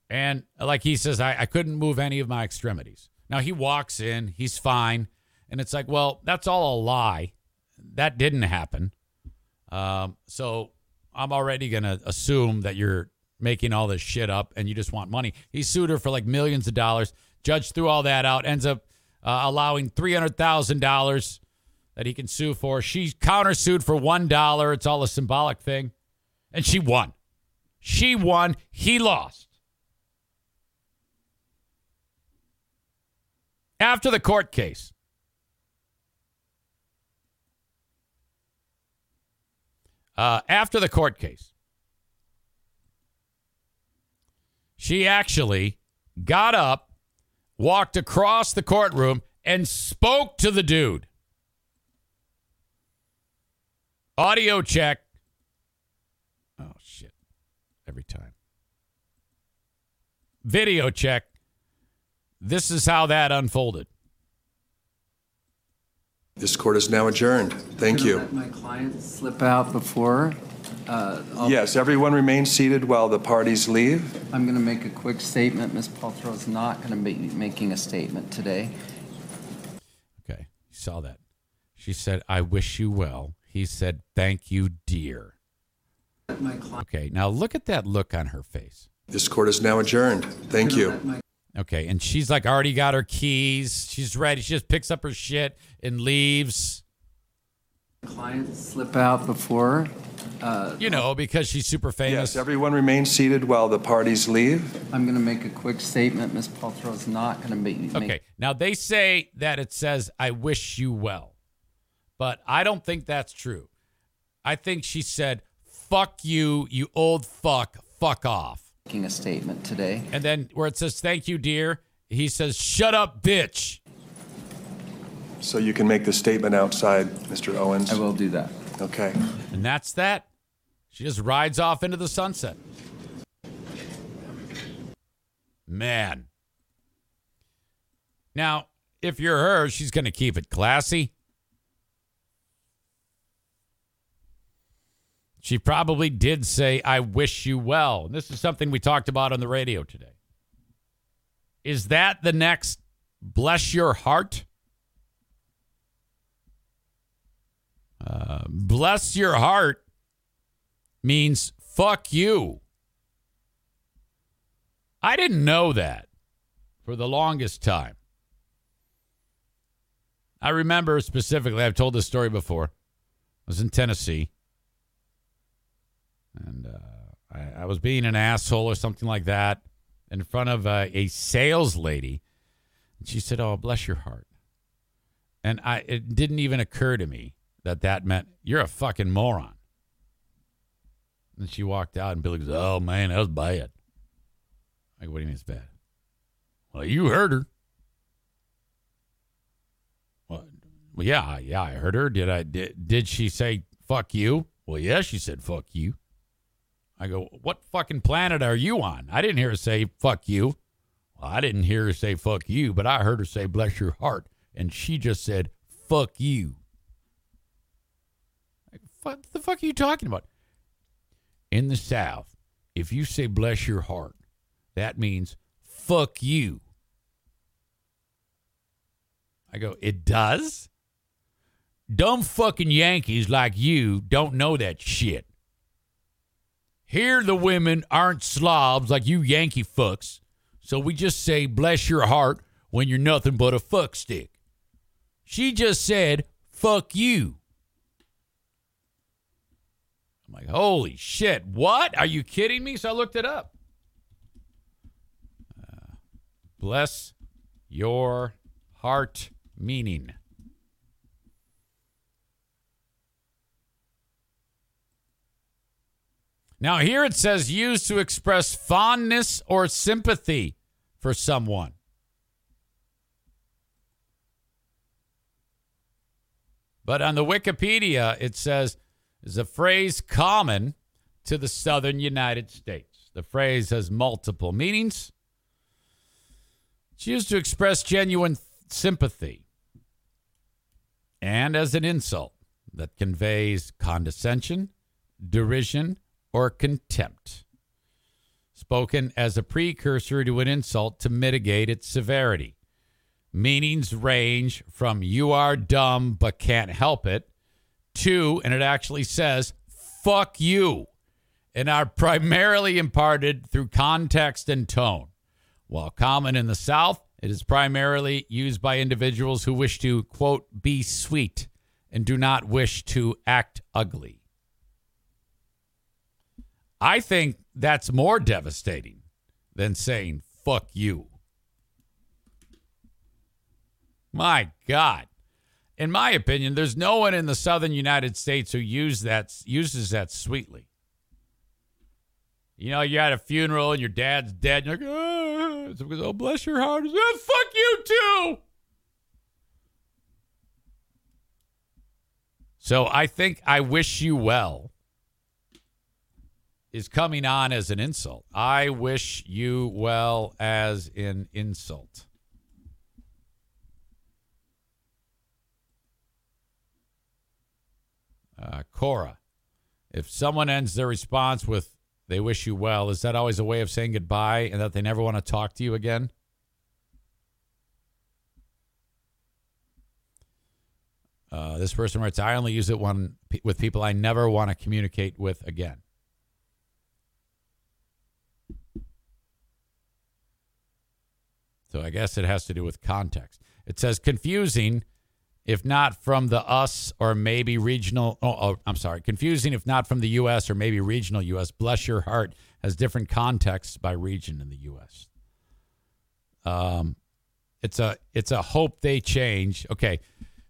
And like he says, I, I couldn't move any of my extremities. Now he walks in, he's fine. And it's like, well, that's all a lie. That didn't happen. Um, so I'm already going to assume that you're making all this shit up and you just want money. He sued her for like millions of dollars. Judge threw all that out, ends up uh, allowing $300,000 that he can sue for. She countersued for $1. It's all a symbolic thing. And she won. She won. He lost. After the court case, uh, after the court case, she actually got up, walked across the courtroom, and spoke to the dude. Audio check. Oh, shit. Every time. Video check. This is how that unfolded. This court is now adjourned. Thank you. Let my client slip out before. Uh, Yes, everyone remain seated while the parties leave. I'm going to make a quick statement. Ms. Paltrow is not going to be making a statement today. Okay. You saw that. She said, I wish you well. He said, Thank you, dear. My client. Okay. Now look at that look on her face. This court is now adjourned. Thank you. Okay. And she's like already got her keys. She's ready. She just picks up her shit and leaves. Clients slip out before. Uh, You know, because she's super famous. Yes, everyone remain seated while the parties leave. I'm going to make a quick statement. Ms. Paltrow is not going to be. make- Okay. Now they say that it says, I wish you well. But I don't think that's true. I think she said, fuck you, you old fuck, fuck off. Making a statement today. And then where it says, thank you, dear, he says, shut up, bitch. So you can make the statement outside, Mr. Owens. I will do that. Okay. And that's that. She just rides off into the sunset. Man. Now, if you're her, she's going to keep it classy. She probably did say, I wish you well. And this is something we talked about on the radio today. Is that the next bless your heart? Uh, bless your heart means fuck you. I didn't know that for the longest time. I remember specifically, I've told this story before. I was in Tennessee. And uh, I, I was being an asshole or something like that in front of uh, a sales lady. And she said, Oh, bless your heart. And I, it didn't even occur to me that that meant you're a fucking moron. And she walked out, and Billy goes, "Oh man, that was bad." I go, "What do you mean it's bad?" Well, you heard her. Well, yeah, yeah, I heard her. Did I? Did, did she say "fuck you"? Well, yeah, she said, fuck you. I go, what fucking planet are you on? I didn't hear her say, fuck you. Well, I didn't hear her say, fuck you, but I heard her say, bless your heart. And she just said, fuck you. Like, What the fuck are you talking about? In the South, if you say, bless your heart, that means, fuck you. I go, it does? Dumb fucking Yankees like you don't know that shit. Here, the women aren't slobs like you Yankee fucks. So we just say, bless your heart when you're nothing but a fuck stick. She just said, fuck you. I'm like, holy shit, what? Are you kidding me? So I looked it up. Uh, bless your heart meaning. Now, here it says used to express fondness or sympathy for someone. But on the Wikipedia, it says is a phrase common to the southern United States. The phrase has multiple meanings. It's used to express genuine sympathy and as an insult that conveys condescension, derision, or contempt. Spoken as a precursor to an insult to mitigate its severity. Meanings range from you are dumb but can't help it to, and it actually says, fuck you, and are primarily imparted through context and tone. While common in the South, it is primarily used by individuals who wish to, quote, be sweet and do not wish to act ugly. I think that's more devastating than saying fuck you. My God. In my opinion, there's no one in the southern United States who use that uses that sweetly. You know, you're at a funeral and your dad's dead. And you're like, oh, oh bless your heart. Oh, fuck you too. So I think I wish you well is coming on as an insult. I wish you well as an insult. Uh, Quora, if someone ends their response with they wish you well, is that always a way of saying goodbye and that they never want to talk to you again? Uh, this person writes, I only use it when, with people I never want to communicate with again. So I guess it has to do with context. It says confusing if not from the us or maybe regional. Oh, oh, I'm sorry. Confusing if not from the U.S. or maybe regional U.S. Bless your heart has different contexts by region in the U.S. Um, it's a it's a hope they change. Okay,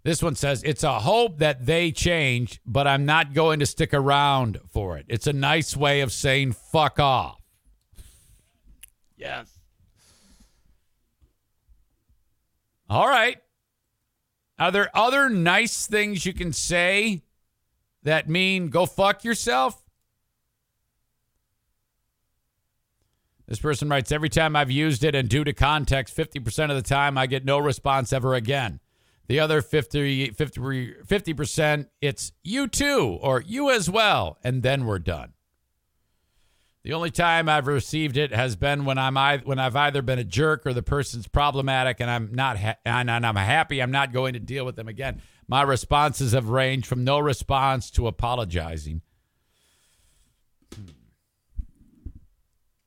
this one says it's a hope that they change, but I'm not going to stick around for it. It's a nice way of saying fuck off. Yes. All right. Are there other nice things you can say that mean go fuck yourself? This person writes Every time I've used it and due to context, 50% of the time I get no response ever again. The other 50, 50, 50% it's you too or you as well, and then we're done. The only time I've received it has been when I'm I, when I've either been a jerk or the person's problematic, and I'm not ha- and I'm happy I'm not going to deal with them again. My responses have ranged from no response to apologizing.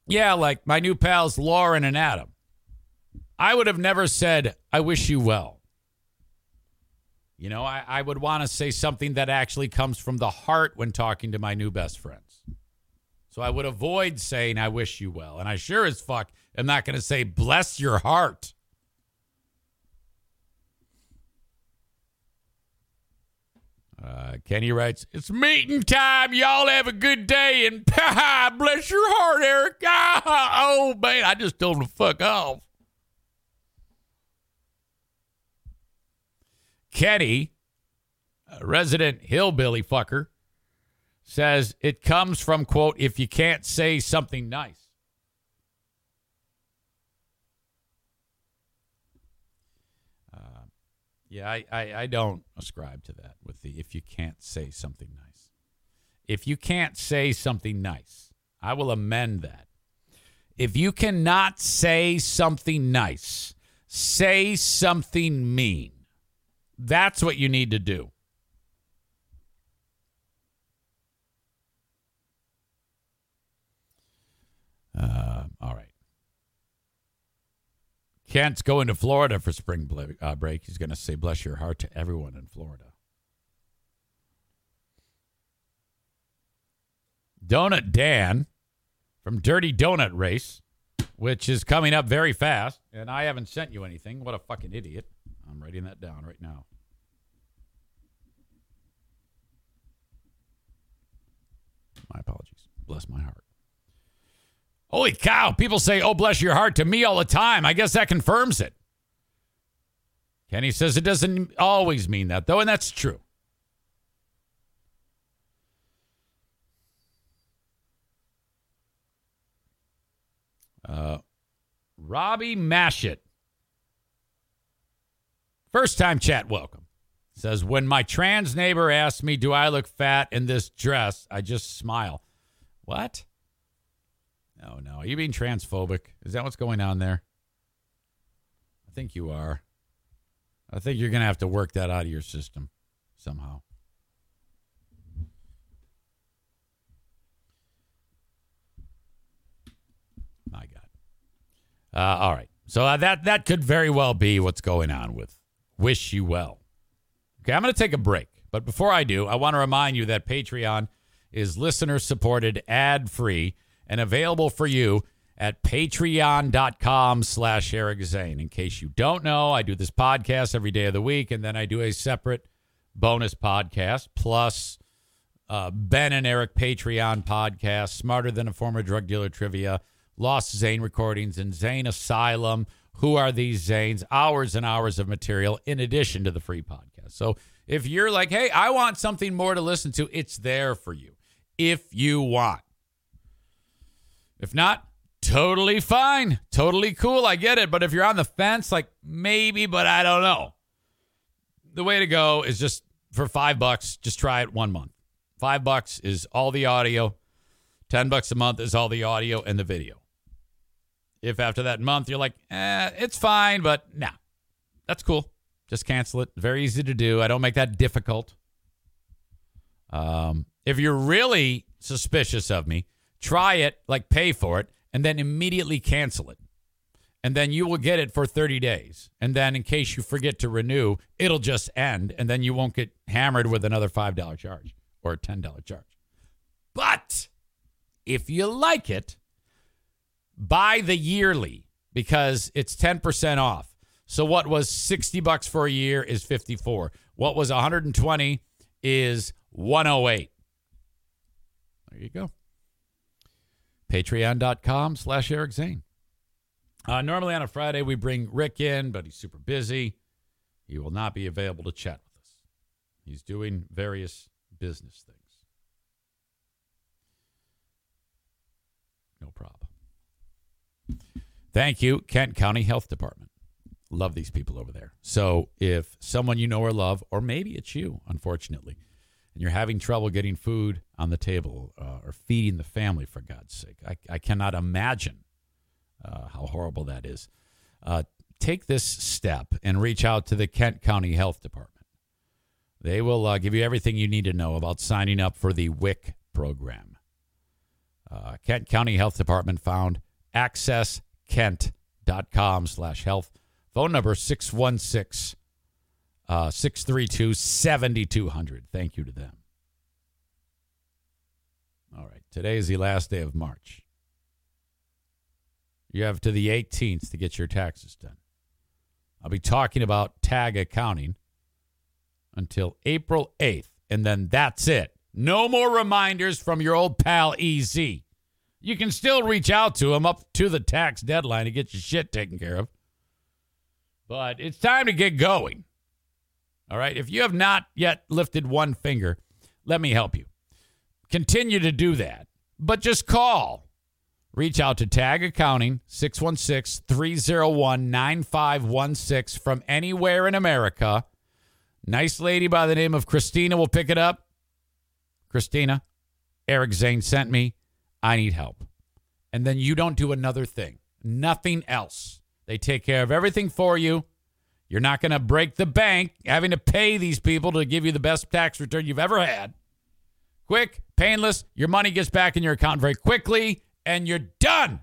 Yeah, like my new pals Lauren and Adam. I would have never said, I wish you well. You know, I, I would want to say something that actually comes from the heart when talking to my new best friends. So I would avoid saying, I wish you well. And I sure as fuck am not going to say, bless your heart. Uh, Kenny writes, It's meeting time. Y'all have a good day. And (laughs) bless your heart, Eric. (laughs) oh, man. I just told him to fuck off. Kenny, resident hillbilly fucker, says it comes from, quote, if you can't say something nice. Uh, yeah, I, I, I don't ascribe to that with the if you can't say something nice. If you can't say something nice, I will amend that. If you cannot say something nice, say something mean. That's what you need to do. Uh, all right. Kent's going to Florida for spring ble- uh, break. He's going to say, bless your heart to everyone in Florida. Donut Dan from Dirty Donut Race, which is coming up very fast. And I haven't sent you anything. What a fucking idiot. I'm writing that down right now. My apologies. Bless my heart. Holy cow. People say, oh, bless your heart to me all the time. I guess that confirms it. Kenny says it doesn't always mean that, though, and that's true. Uh, Robbie Mashit. First time chat, welcome. Says, when my trans neighbor asks me, do I look fat in this dress? I just smile. What? No, no. Are you being transphobic? Is that what's going on there? I think you are. I think you're going to have to work that out of your system somehow. My God. Uh, all right. So uh, that that could very well be what's going on with Wish You Well. Okay, I'm going to take a break. But before I do, I want to remind you that Patreon is listener supported, ad free, and available for you at patreon.com slash Eric Zane. In case you don't know, I do this podcast every day of the week, and then I do a separate bonus podcast plus uh, Ben and Eric Patreon podcast, Smarter Than a Former Drug Dealer Trivia, Lost Zane Recordings, and Zane Asylum. Who are these Zanes? Hours and hours of material in addition to the free podcast. So if you're like, hey, I want something more to listen to, it's there for you if you want. If not, totally fine. Totally cool. I get it. But if you're on the fence, like maybe, but I don't know. The way to go is just for five bucks, just try it one month. Five bucks is all the audio. Ten bucks a month is all the audio and the video. If after that month you're like, eh, it's fine, but nah, that's cool. Just cancel it. Very easy to do. I don't make that difficult. Um, if you're really suspicious of me, try it, like pay for it, and then immediately cancel it. And then you will get it for 30 days. And then, in case you forget to renew, it'll just end. And then you won't get hammered with another $5 charge or a $10 charge. But if you like it, buy the yearly because it's 10% off. So what was 60 bucks for a year is 54. What was 120 is 108. There you go. Patreon.com slash Eric Zane. Uh, normally on a Friday, we bring Rick in, but he's super busy. He will not be available to chat with us. He's doing various business things. No problem. Thank you, Kent County Health Department. Love these people over there. So if someone you know or love, or maybe it's you, unfortunately, and you're having trouble getting food on the table uh, or feeding the family, for God's sake, I, I cannot imagine uh, how horrible that is. Uh, take this step and reach out to the Kent County Health Department. They will uh, give you everything you need to know about signing up for the WIC program. Uh, Kent County Health Department found accesskent.com slash health. Phone number 616 uh, 632 7200. Thank you to them. All right. Today is the last day of March. You have to the 18th to get your taxes done. I'll be talking about tag accounting until April 8th, and then that's it. No more reminders from your old pal EZ. You can still reach out to him up to the tax deadline to get your shit taken care of. But it's time to get going. All right. If you have not yet lifted one finger, let me help you. continue to do that, but just call. Reach out to Tag Accounting 616 301 9516 from anywhere in America. Nice lady by the name of Christina will pick it up. Christina, Eric Zane sent me. I need help. And then you don't do another thing, nothing else. They take care of everything for you. You're not going to break the bank having to pay these people to give you the best tax return you've ever had. Quick, painless. Your money gets back in your account very quickly, and you're done.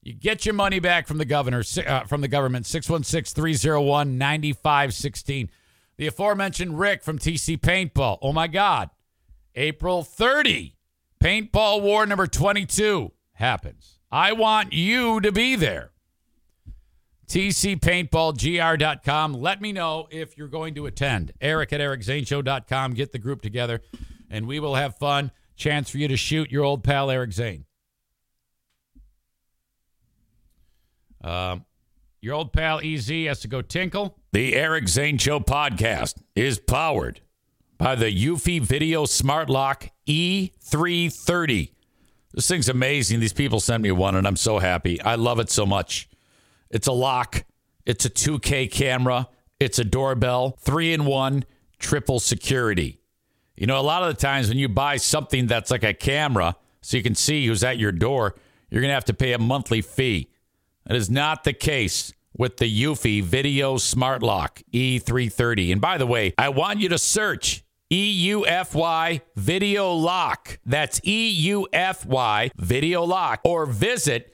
You get your money back from the governor, uh, from the government, 616 301 9516. The aforementioned Rick from TC Paintball. Oh my God. April 30, Paintball War number 22 happens. I want you to be there. TCPaintballGR.com. Let me know if you're going to attend. Eric at EricZaneShow.com. Get the group together, and we will have fun. Chance for you to shoot your old pal Eric Zane. Um, your old pal EZ has to go tinkle. The Eric Zane Show podcast is powered by the Eufy Video Smart Lock E330. This thing's amazing. These people sent me one, and I'm so happy. I love it so much. It's a lock, it's a 2K camera, it's a doorbell, three in one, triple security. You know, a lot of the times when you buy something that's like a camera, so you can see who's at your door, you're going to have to pay a monthly fee. That is not the case with the Eufy Video Smart Lock E330. And by the way, I want you to search EUFY Video Lock. That's EUFY Video Lock. Or visit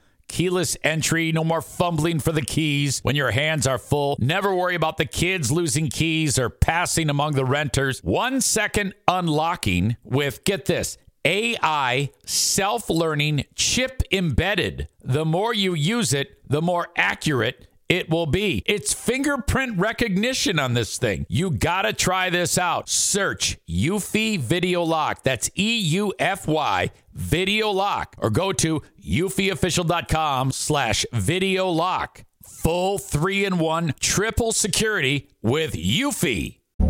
Keyless entry, no more fumbling for the keys when your hands are full. Never worry about the kids losing keys or passing among the renters. One second unlocking with, get this, AI self learning chip embedded. The more you use it, the more accurate it will be. It's fingerprint recognition on this thing. You gotta try this out. Search Eufy Video Lock. That's E U F Y Video Lock, or go to eufyofficial.com slash video lock. Full three in one triple security with Eufy.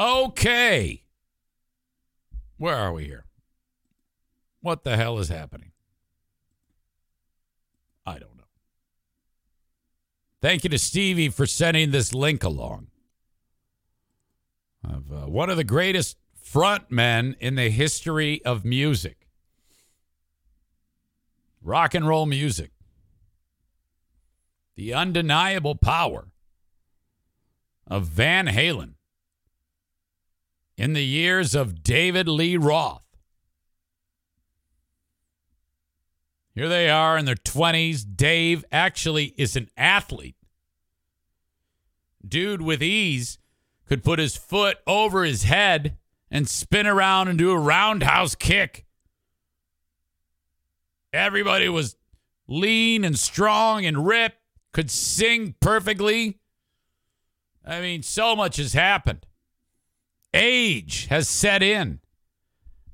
Okay. Where are we here? What the hell is happening? I don't know. Thank you to Stevie for sending this link along. Of uh, one of the greatest front men in the history of music. Rock and roll music. The undeniable power of Van Halen in the years of David Lee Roth. Here they are in their 20s. Dave actually is an athlete. Dude with ease could put his foot over his head and spin around and do a roundhouse kick. Everybody was lean and strong and ripped, could sing perfectly. I mean, so much has happened. Age has set in.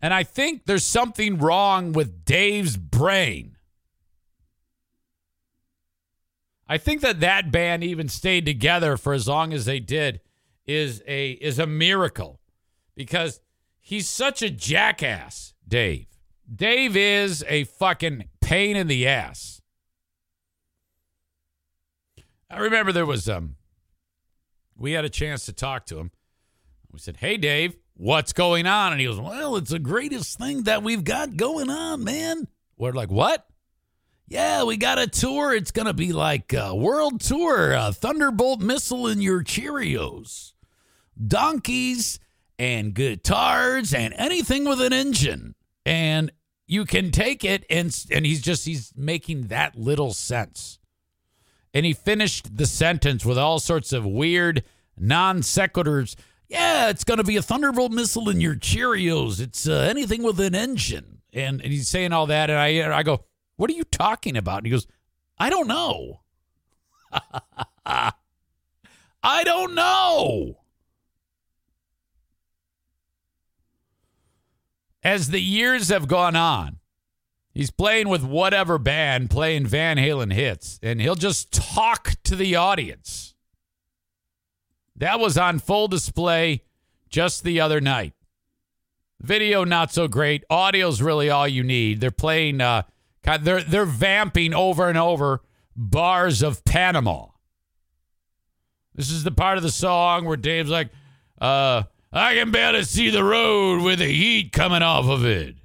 And I think there's something wrong with Dave's brain. I think that that band even stayed together for as long as they did is a is a miracle because he's such a jackass, Dave. Dave is a fucking pain in the ass. I remember there was um we had a chance to talk to him we said, Hey, Dave, what's going on? And he goes, Well, it's the greatest thing that we've got going on, man. We're like, What? Yeah, we got a tour. It's going to be like a world tour, a Thunderbolt missile in your Cheerios, donkeys and guitars and anything with an engine. And you can take it and and he's just he's making that little sense. And he finished the sentence with all sorts of weird non sequiturs. Yeah, it's going to be a Thunderbolt missile in your Cheerios. It's uh, anything with an engine. And, and he's saying all that and I I go, "What are you talking about?" And he goes, "I don't know." (laughs) I don't know. As the years have gone on, he's playing with whatever band, playing Van Halen hits, and he'll just talk to the audience. That was on full display just the other night. Video not so great. Audio's really all you need. They're playing uh they're they're vamping over and over bars of Panama. This is the part of the song where Dave's like, uh, I can barely see the road with the heat coming off of it.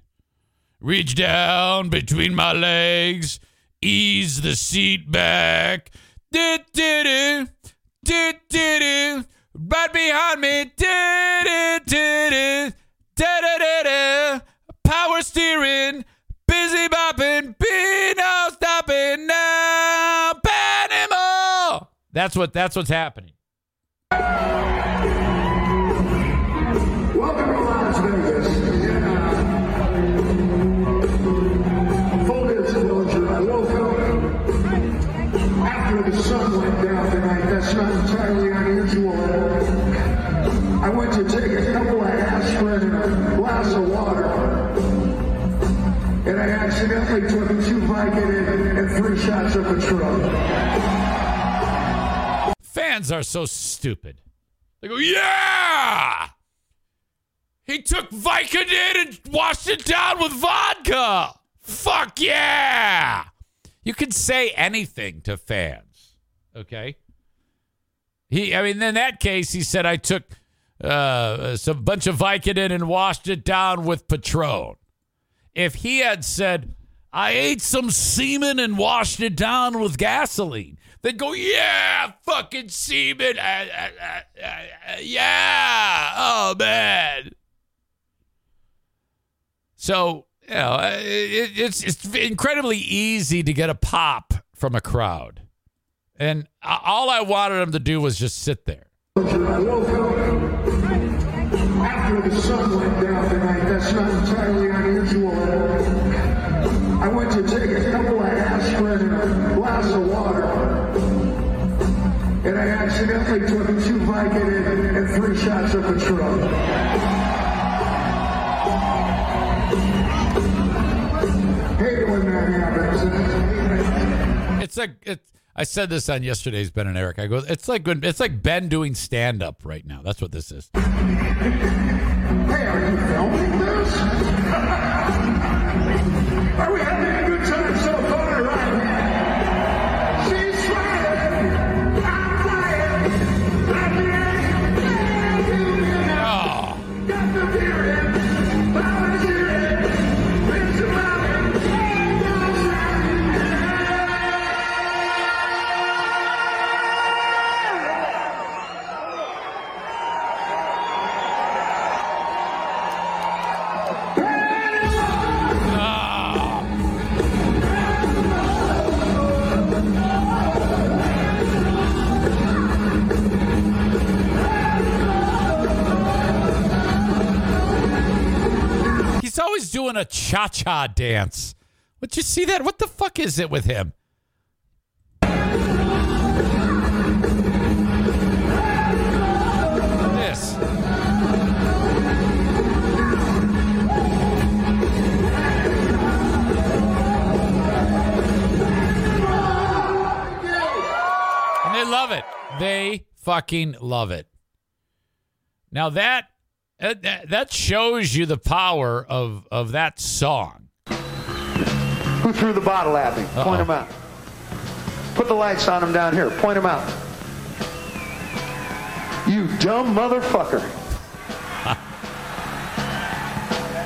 Reach down between my legs, ease the seat back. Do, do, do, do, do, do. Right behind me. Do, do, do, do. Da, da, da, da. Power steering. Busy bopping. Be no stopping now. Panama. That's what that's what's happening. A22 Vicodin, and three shots of Patron. Fans are so stupid. They go, yeah! He took Vicodin and washed it down with vodka! Fuck yeah! You can say anything to fans, okay? He, I mean, in that case, he said, I took uh, some bunch of Vicodin and washed it down with Patron. If he had said, I ate some semen and washed it down with gasoline, they'd go, yeah, fucking semen, uh, uh, uh, uh, yeah, oh man. So you know, uh, it, it's it's incredibly easy to get a pop from a crowd, and all I wanted him to do was just sit there. To take a couple of aspirin and a glass of water. And I accidentally took two Vicodin and three shots of Patron. Hate when that happens. It's like it's. I said this on yesterday's Ben and Eric. I go, it's like when it's like Ben doing stand up right now. That's what this is. Hey, are you filming this? (laughs) doing a cha cha dance. Would you see that? What the fuck is it with him? This. And they love it. They fucking love it. Now that that- that shows you the power of of that song. Who threw the bottle at me? Point them out. Put the lights on them down here. Point them out. You dumb motherfucker. (laughs)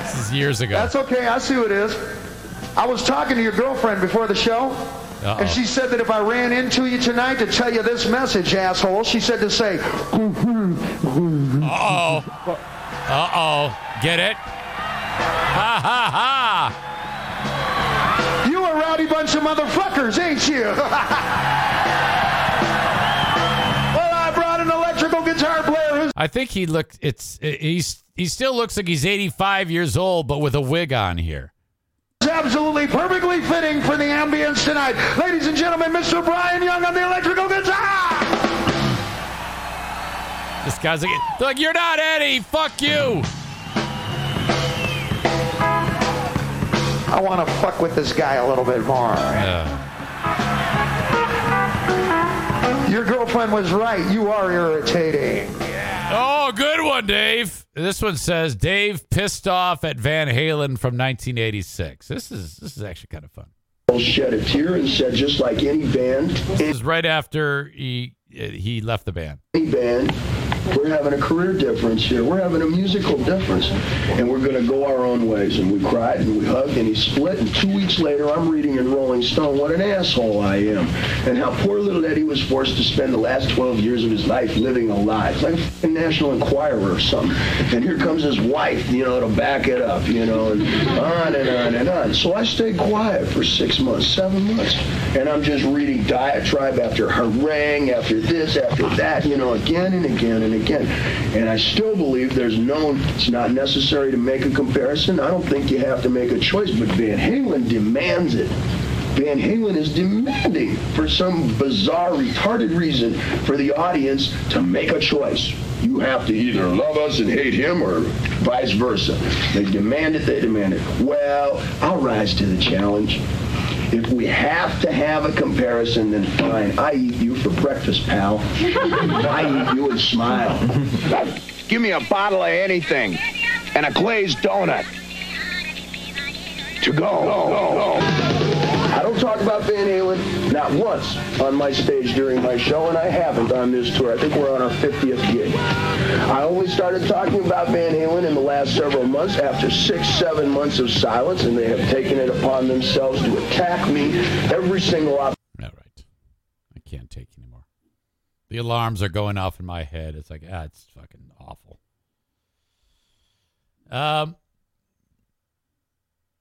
This is years ago. That's okay. I see who it is. I was talking to your girlfriend before the show, Uh-oh. and she said that if I ran into you tonight to tell you this message, asshole, she said to say, Uh-oh. Uh-oh. Get it? Ha ha ha. You a rowdy bunch of motherfuckers, ain't you? (laughs) well, I brought an electrical guitar player who's I think he looked it's he's he still looks like he's 85 years old but with a wig on here. absolutely perfectly fitting for the ambience tonight. Ladies and gentlemen, Mr. Brian Young on the electrical guitar! This guy's like, they're like you're not Eddie. Fuck you. I want to fuck with this guy a little bit more. Yeah. Your girlfriend was right. You are irritating. Oh, good one, Dave. This one says Dave pissed off at Van Halen from 1986. This is this is actually kind of fun. shed a tear and said, just like any band, This is right after he he left the band. any band, we're having a career difference here. We're having a musical difference. And we're going to go our own ways. And we cried and we hugged and he split. And two weeks later, I'm reading in Rolling Stone what an asshole I am. And how poor little Eddie was forced to spend the last 12 years of his life living a lie. It's like a National Enquirer or something. And here comes his wife, you know, to back it up, you know, and on and on and on. So I stayed quiet for six months, seven months. And I'm just reading diatribe after harangue, after this, after that, you know, again and again and again. And I still believe there's no, it's not necessary to make a comparison. I don't think you have to make a choice, but Van Halen demands it. Van Halen is demanding for some bizarre, retarded reason for the audience to make a choice. You have to either love us and hate him or vice versa. They demand it, they demand it. Well, I'll rise to the challenge. If we have to have a comparison, then fine. I eat you for breakfast, pal. I eat you and smile. Give me a bottle of anything and a glazed donut. To go. I don't talk about Van Halen not once on my stage during my show, and I haven't on this tour. I think we're on our 50th gig. I only started talking about Van Halen in the last several months after six, seven months of silence, and they have taken it upon themselves to attack me every single op- I can't take anymore. The alarms are going off in my head. It's like, ah, it's fucking awful. Um,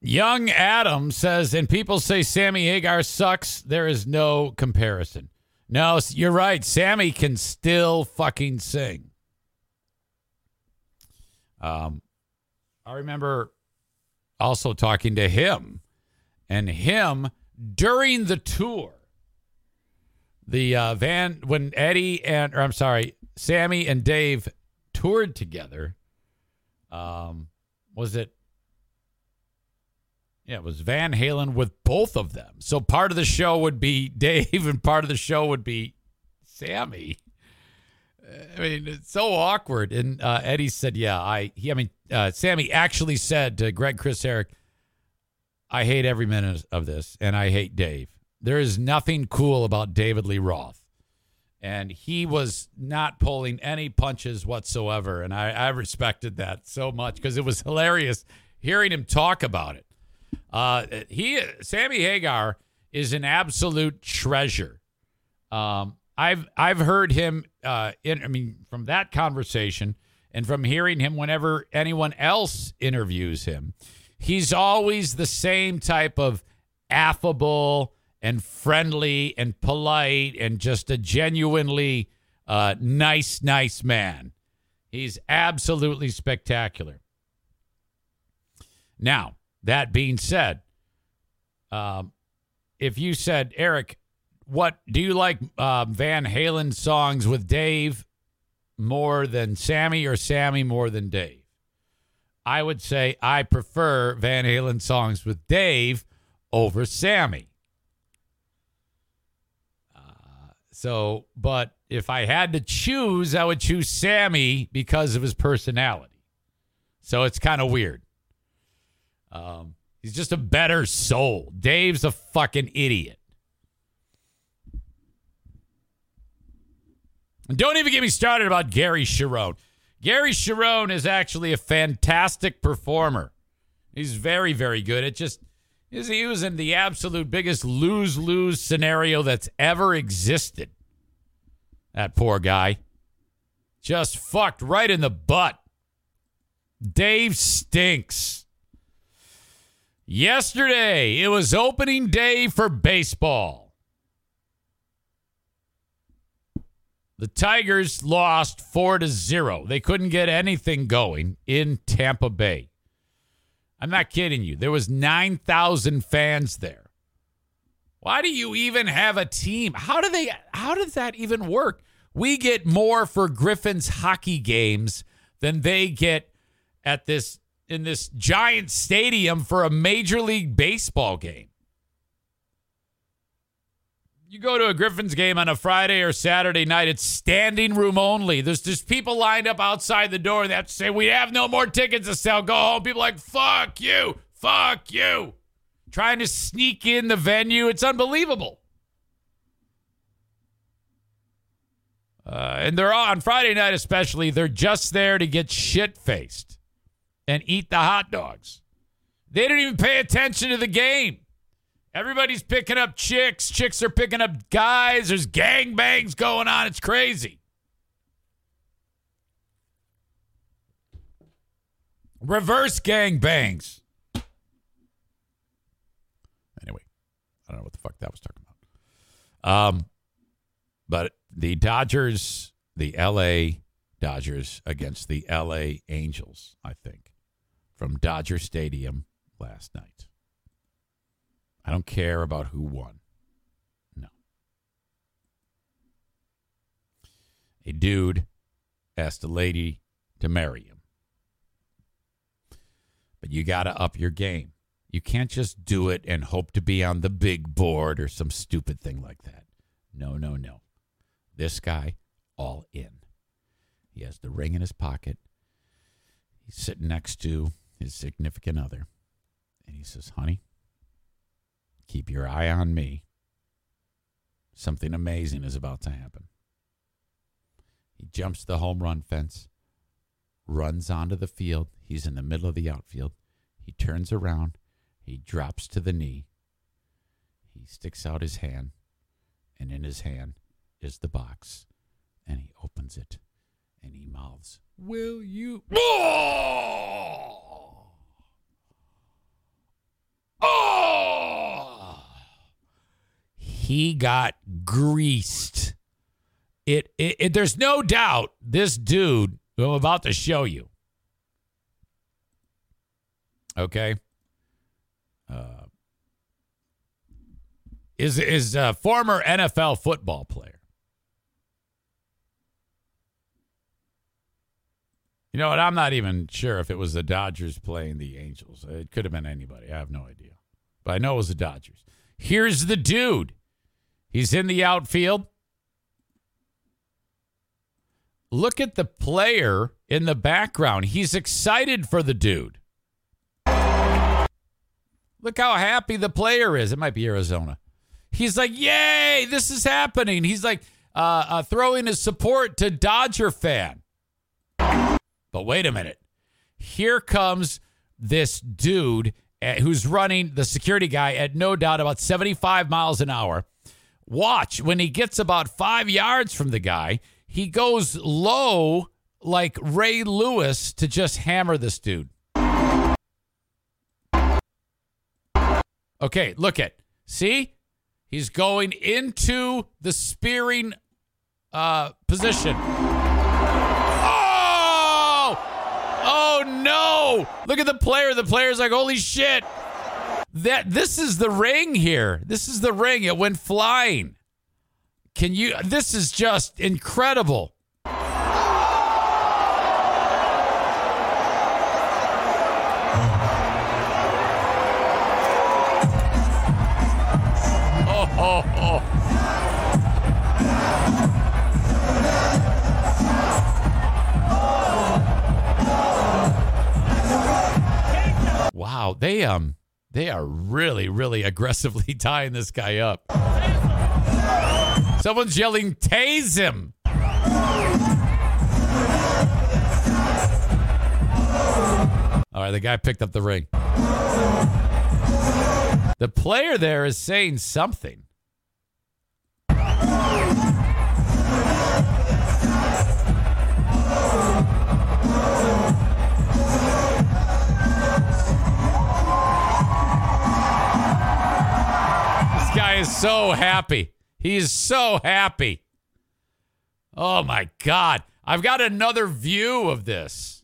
Young Adam says, and people say Sammy Hagar sucks. There is no comparison. No, you're right. Sammy can still fucking sing. Um, I remember also talking to him, and him during the tour the uh, van when Eddie and or I'm sorry, Sammy and Dave toured together. Um, was it? Yeah, it was Van Halen with both of them. So part of the show would be (laughs) Dave, and part of the show would be Sammy. I mean, it's so awkward. And uh, Eddie said, "Yeah, I." He, I mean, uh, Sammy actually said to Greg, Chris, Eric, "I hate every minute of this, and I hate Dave. There is nothing cool about David Lee Roth." And he was not pulling any punches whatsoever, and I, I respected that so much because it was hilarious hearing him talk about it. Uh, he, Sammy Hagar, is an absolute treasure. Um, I've I've heard him. Uh, in, I mean, from that conversation and from hearing him whenever anyone else interviews him, he's always the same type of affable and friendly and polite and just a genuinely uh, nice, nice man. He's absolutely spectacular. Now, that being said, um, if you said, Eric, what do you like uh, Van Halen songs with Dave more than Sammy or Sammy more than Dave? I would say I prefer Van Halen songs with Dave over Sammy. Uh, so, but if I had to choose, I would choose Sammy because of his personality. So it's kind of weird. Um, he's just a better soul. Dave's a fucking idiot. And don't even get me started about Gary Cherone. Gary Cherone is actually a fantastic performer. He's very, very good. It just Is he was in the absolute biggest lose lose scenario that's ever existed. That poor guy. Just fucked right in the butt. Dave stinks. Yesterday, it was opening day for baseball. The Tigers lost 4 to 0. They couldn't get anything going in Tampa Bay. I'm not kidding you. There was 9,000 fans there. Why do you even have a team? How do they how does that even work? We get more for Griffin's hockey games than they get at this in this giant stadium for a major league baseball game. You go to a Griffins game on a Friday or Saturday night, it's standing room only. There's just people lined up outside the door. They have to say, We have no more tickets to sell. Go home. People like, Fuck you. Fuck you. Trying to sneak in the venue. It's unbelievable. Uh, and they're on Friday night, especially, they're just there to get shit faced and eat the hot dogs. They didn't even pay attention to the game. Everybody's picking up chicks. Chicks are picking up guys. There's gangbangs going on. It's crazy. Reverse gangbangs. Anyway, I don't know what the fuck that was talking about. Um, but the Dodgers, the LA Dodgers against the LA Angels, I think, from Dodger Stadium last night. I don't care about who won. No. A dude asked a lady to marry him. But you got to up your game. You can't just do it and hope to be on the big board or some stupid thing like that. No, no, no. This guy, all in. He has the ring in his pocket. He's sitting next to his significant other. And he says, Honey, keep your eye on me. Something amazing is about to happen. He jumps the home run fence, runs onto the field. He's in the middle of the outfield. He turns around. He drops to the knee. He sticks out his hand, and in his hand is the box. And he opens it and he mouths, Will you? (laughs) Oh! Oh! He got greased. It, it, it there's no doubt this dude I'm about to show you. Okay. Uh, is is a former NFL football player. You know what? I'm not even sure if it was the Dodgers playing the Angels. It could have been anybody. I have no idea. But I know it was the Dodgers. Here's the dude. He's in the outfield. Look at the player in the background. He's excited for the dude. Look how happy the player is. It might be Arizona. He's like, Yay, this is happening. He's like uh, uh, throwing his support to Dodger fan. But wait a minute. Here comes this dude at, who's running the security guy at no doubt about 75 miles an hour. Watch when he gets about five yards from the guy, he goes low like Ray Lewis to just hammer this dude. Okay, look at. See? He's going into the spearing uh, position. Oh Oh no! Look at the player. The player's like, holy shit. That this is the ring here. This is the ring. It went flying. Can you this is just incredible. Oh. Wow, they um they are really really aggressively (laughs) tying this guy up. Someone's yelling tase him. All right, the guy picked up the ring. The player there is saying something. So happy. He is so happy. Oh my God. I've got another view of this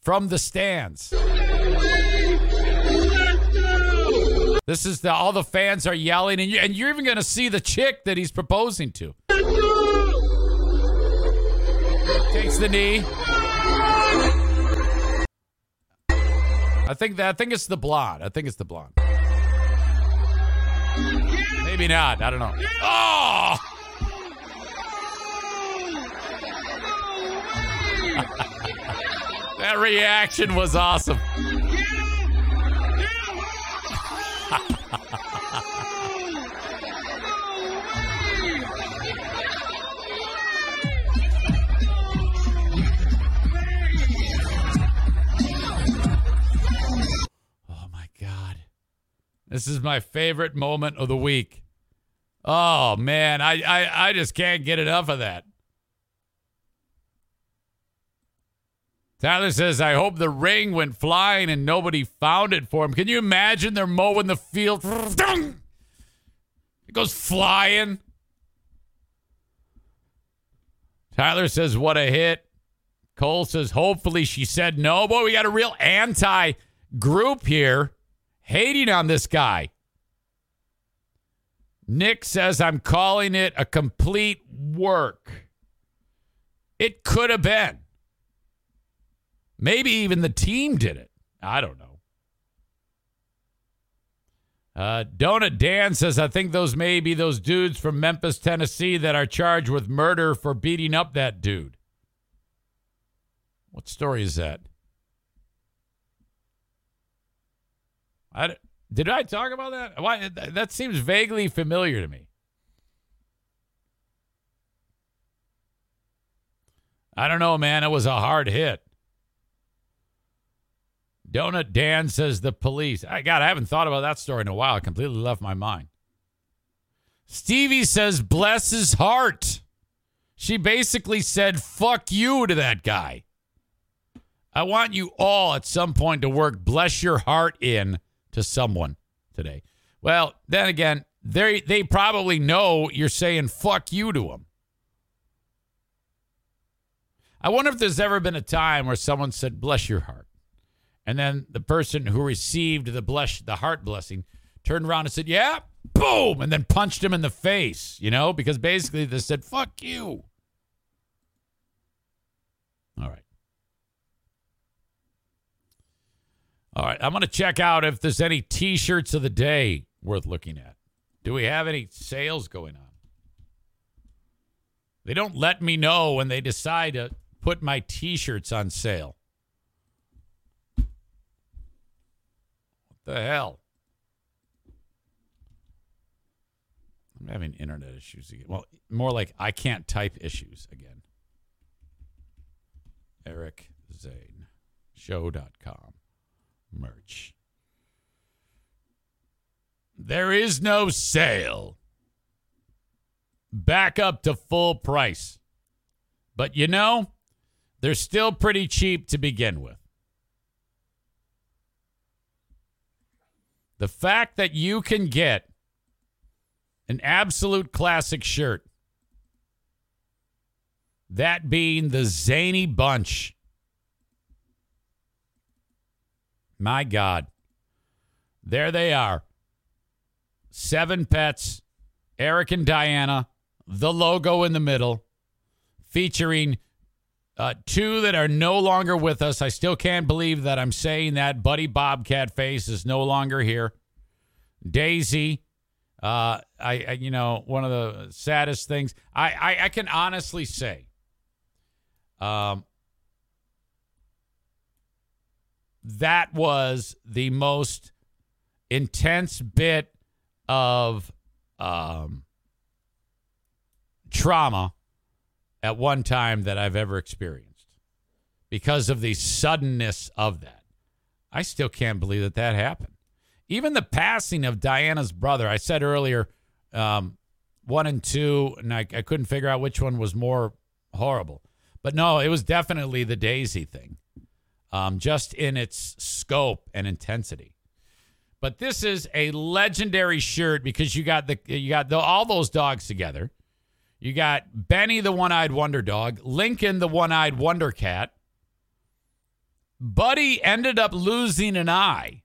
from the stands. This is the all the fans are yelling, and, you, and you're even going to see the chick that he's proposing to. Takes the knee. I think that I think it's the blonde. I think it's the blonde. Maybe not. I don't know. Oh! (laughs) that reaction was awesome. (laughs) Oh my God. This is my favorite moment of the week. Oh man, I, I, I just can't get enough of that. Tyler says, I hope the ring went flying and nobody found it for him. Can you imagine they're mowing the field? It goes flying. Tyler says, What a hit. Cole says, Hopefully she said no. Boy, we got a real anti group here hating on this guy. Nick says, I'm calling it a complete work. It could have been. Maybe even the team did it. I don't know. Uh, Donut Dan says, I think those may be those dudes from Memphis, Tennessee that are charged with murder for beating up that dude. What story is that? I, did I talk about that? Why that seems vaguely familiar to me. I don't know, man. It was a hard hit. Donut Dan says the police. I God, I haven't thought about that story in a while. It completely left my mind. Stevie says, bless his heart. She basically said, fuck you to that guy. I want you all at some point to work bless your heart in to someone today. Well, then again, they they probably know you're saying fuck you to them. I wonder if there's ever been a time where someone said bless your heart. And then the person who received the bless the heart blessing turned around and said, "Yeah, boom," and then punched him in the face, you know, because basically they said, "Fuck you." All right. All right, I'm going to check out if there's any t-shirts of the day worth looking at. Do we have any sales going on? They don't let me know when they decide to put my t-shirts on sale. What the hell? I'm having internet issues again. Well, more like I can't type issues again. Eric Zane Show.com merch. There is no sale. Back up to full price. But you know, they're still pretty cheap to begin with. The fact that you can get an absolute classic shirt, that being the Zany Bunch. My God. There they are. Seven pets, Eric and Diana, the logo in the middle, featuring uh, two that are no longer with us. I still can't believe that I'm saying that. Buddy Bobcat Face is no longer here. Daisy, uh, I, I, you know, one of the saddest things. I, I, I can honestly say, um, that was the most intense bit of um, trauma at one time that I've ever experienced because of the suddenness of that. I still can't believe that that happened. even the passing of Diana's brother. I said earlier, um, one and two, and I, I couldn't figure out which one was more horrible. But no, it was definitely the Daisy thing, um, just in its scope and intensity. But this is a legendary shirt because you got the you got the, all those dogs together. You got Benny the one-eyed wonder dog, Lincoln the one-eyed wonder cat. Buddy ended up losing an eye.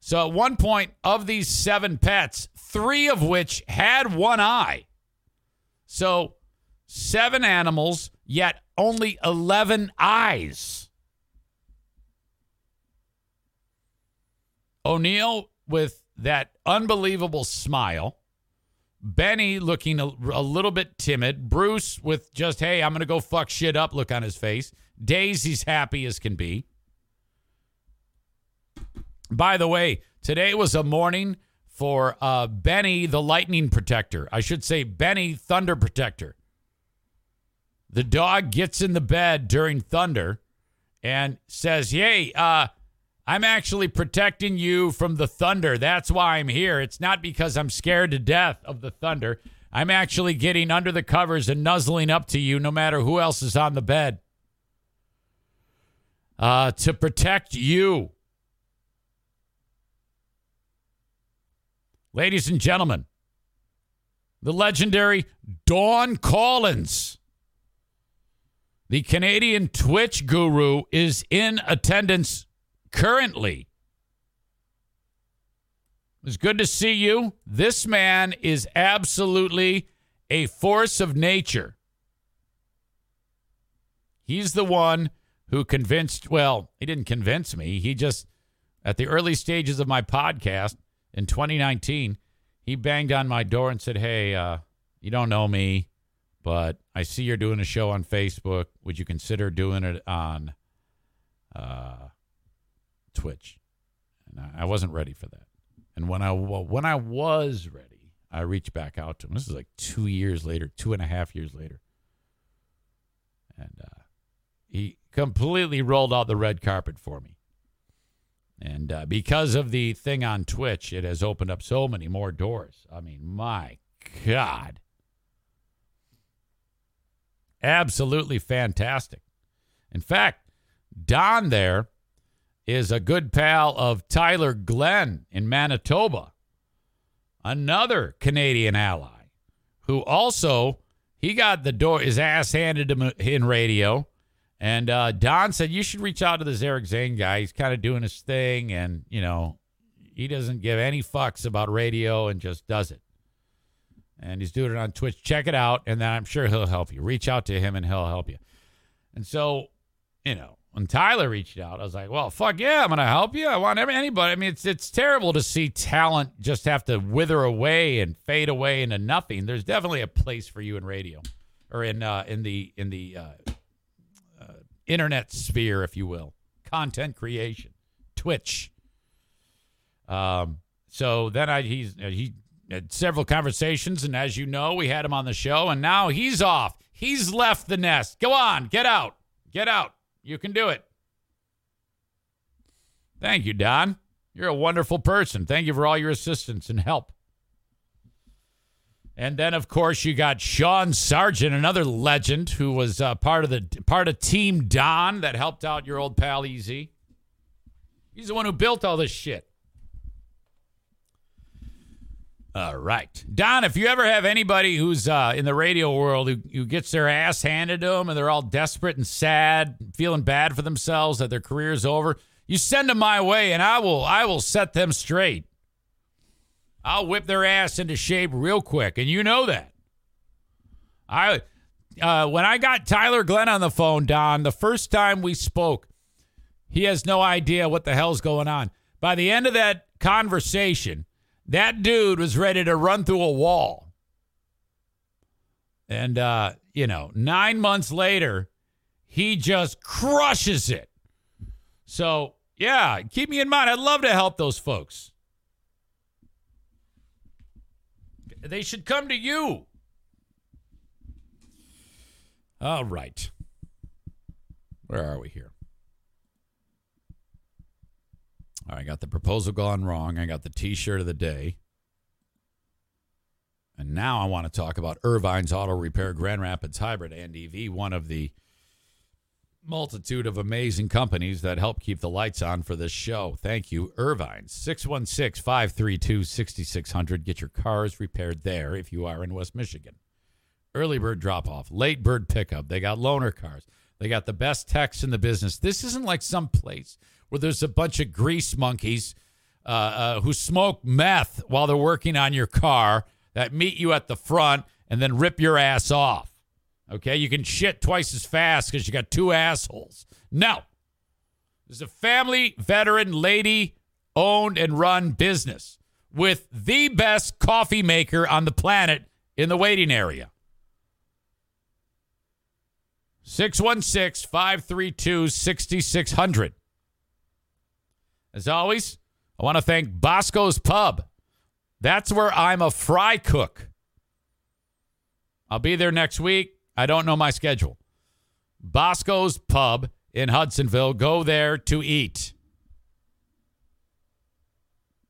So at one point of these seven pets, three of which had one eye. So seven animals, yet only 11 eyes. O'Neill with that unbelievable smile. Benny looking a, a, little bit timid. Bruce with just, hey, I'm going to go fuck shit up look on his face. Daisy's happy as can be. By the way, today was a morning for uh, Benny the Lightning Protector. I should say Benny Thunder Protector. The dog gets in the bed during thunder and says, Yay, uh, I'm actually protecting you from the thunder. That's why I'm here. It's not because I'm scared to death of the thunder. I'm actually getting under the covers and nuzzling up to you no matter who else is on the bed uh, to protect you. Ladies and gentlemen, the legendary Don Collins, the Canadian Twitch guru, is in attendance currently. It's good to see you. This man is absolutely a force of nature. He's the one who convinced, well, he didn't convince me. He just, at the early stages of my podcast in 2019, he banged on my door and said, Hey, uh, you don't know me, but I see you're doing a show on Facebook. Would you consider doing it on uh, Twitch, and I wasn't ready for that. And when I well, when I was ready, I reached back out to him. This is like two years later, two and a half years later, and uh, he completely rolled out the red carpet for me. And uh, because of the thing on Twitch, it has opened up so many more doors. I mean, my God. Absolutely fantastic. In fact, Don there is a good pal of Tyler Glenn in Manitoba, another Canadian ally who also he got the door his ass handed him in radio. And uh, Don said you should reach out to this Eric Zane guy. He's kind of doing his thing, and you know he doesn't give any fucks about radio and just does it. And he's doing it on Twitch. Check it out, and then I'm sure he'll help you. Reach out to him, and he'll help you. And so, you know, when Tyler reached out, I was like, "Well, fuck yeah, I'm gonna help you. I want anybody. I mean, it's it's terrible to see talent just have to wither away and fade away into nothing. There's definitely a place for you in radio, or in uh, in the in the uh, uh, internet sphere, if you will, content creation, Twitch. Um. So then I he's uh, he had several conversations, and as you know, we had him on the show, and now he's off. He's left the nest. Go on, get out, get out. You can do it. Thank you, Don. You're a wonderful person. Thank you for all your assistance and help. And then, of course, you got Sean Sargent, another legend who was uh, part of the part of Team Don that helped out your old pal EZ. He's the one who built all this shit. All right. Don, if you ever have anybody who's uh, in the radio world who, who gets their ass handed to them and they're all desperate and sad, feeling bad for themselves that their career's over, you send them my way and I will I will set them straight. I'll whip their ass into shape real quick, and you know that. I uh, when I got Tyler Glenn on the phone, Don, the first time we spoke, he has no idea what the hell's going on. By the end of that conversation, that dude was ready to run through a wall. And, uh, you know, nine months later, he just crushes it. So, yeah, keep me in mind. I'd love to help those folks. They should come to you. All right. Where are we here? All right, I got the proposal gone wrong. I got the T-shirt of the day. And now I want to talk about Ervine's Auto Repair Grand Rapids Hybrid and EV, one of the multitude of amazing companies that help keep the lights on for this show. Thank you, Ervine's 616 532 6600. Get your cars repaired there if you are in West Michigan. Early bird drop off, late bird pickup. They got loaner cars. They got the best techs in the business. This isn't like some place where there's a bunch of grease monkeys uh, uh, who smoke meth while they're working on your car that meet you at the front and then rip your ass off. Okay, you can shit twice as fast because you got two assholes. No, there's a family veteran lady owned and run business with the best coffee maker on the planet in the waiting area. 616 532 6600. As always, I want to thank Bosco's Pub. That's where I'm a fry cook. I'll be there next week. I don't know my schedule. Bosco's Pub in Hudsonville. Go there to eat.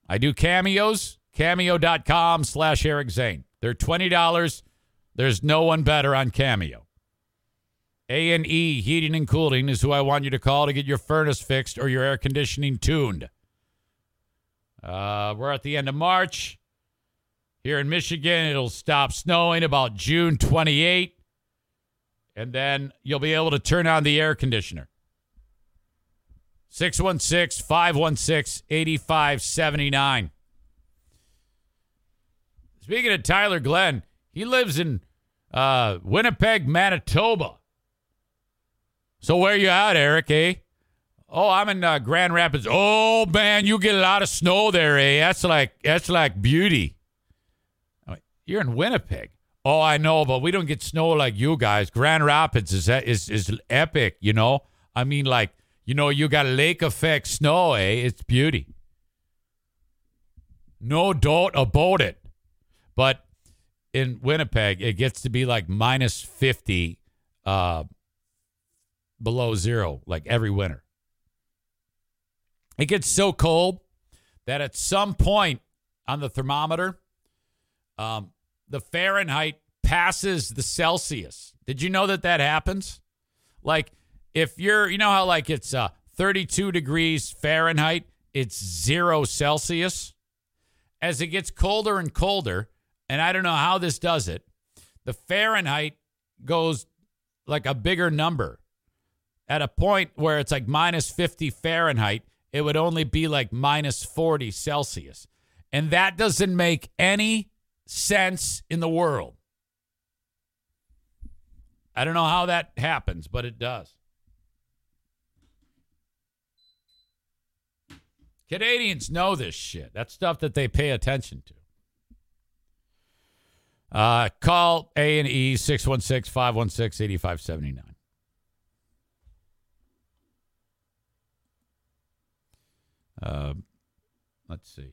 I do cameos, cameo.com slash Eric Zane. They're $20. There's no one better on Cameo. A&E Heating and Cooling is who I want you to call to get your furnace fixed or your air conditioning tuned. Uh, we're at the end of March. Here in Michigan, it'll stop snowing about June 28, and then you'll be able to turn on the air conditioner. 616 516 8579. Speaking of Tyler Glenn, he lives in uh, Winnipeg, Manitoba. So where you at, Eric, eh? Oh, I'm in uh, Grand Rapids. Oh man, you get a lot of snow there, eh? That's like that's like beauty. You're in Winnipeg. Oh, I know, but we don't get snow like you guys. Grand Rapids is is is epic, you know. I mean, like you know, you got lake effect snow, eh? It's beauty. No doubt about it. But in Winnipeg, it gets to be like minus fifty, uh, below zero, like every winter. It gets so cold that at some point on the thermometer, um, the Fahrenheit passes the Celsius. Did you know that that happens? Like if you're, you know how like it's uh, 32 degrees Fahrenheit, it's zero Celsius. As it gets colder and colder, and I don't know how this does it, the Fahrenheit goes like a bigger number at a point where it's like minus 50 Fahrenheit, it would only be like minus 40 Celsius. And that doesn't make any sense in the world. I don't know how that happens, but it does. Canadians know this shit. That's stuff that they pay attention to. Uh, call A&E 616-516-8579. Uh, let's see.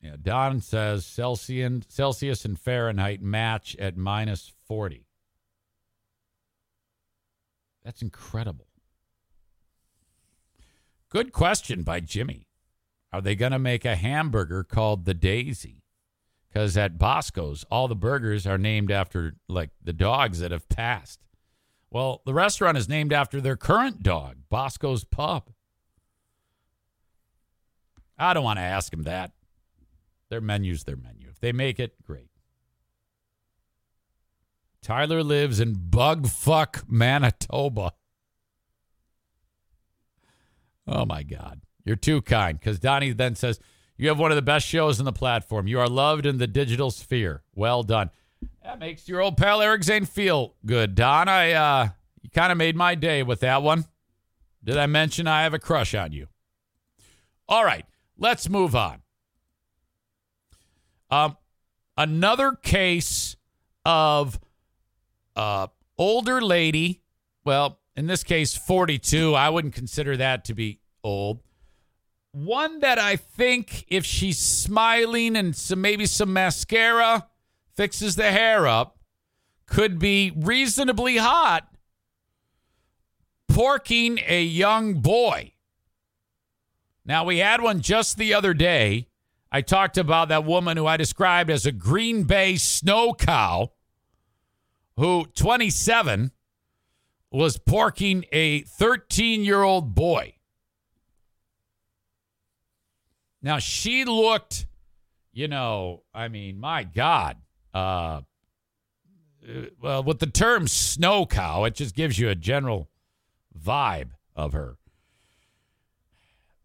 Yeah, Don says Celsius, Celsius and Fahrenheit match at minus 40. That's incredible. Good question by Jimmy. Are they going to make a hamburger called the Daisy? Because at Bosco's, all the burgers are named after like the dogs that have passed. Well, the restaurant is named after their current dog, Bosco's Pub. I don't want to ask him that. Their menu's their menu. If they make it, great. Tyler lives in bugfuck Manitoba. Oh my God. You're too kind. Because Donnie then says, You have one of the best shows on the platform. You are loved in the digital sphere. Well done. That makes your old pal Eric Zane feel good. Don, I uh you kind of made my day with that one. Did I mention I have a crush on you? All right, let's move on. Um, another case of uh, older lady. Well, in this case, 42. I wouldn't consider that to be old. One that I think, if she's smiling and some maybe some mascara fixes the hair up, could be reasonably hot. Porking a young boy. Now, we had one just the other day. I talked about that woman who I described as a Green Bay snow cow, who 27 was porking a 13 year old boy. Now, she looked, you know, I mean, my God. Uh, well, with the term snow cow, it just gives you a general vibe of her.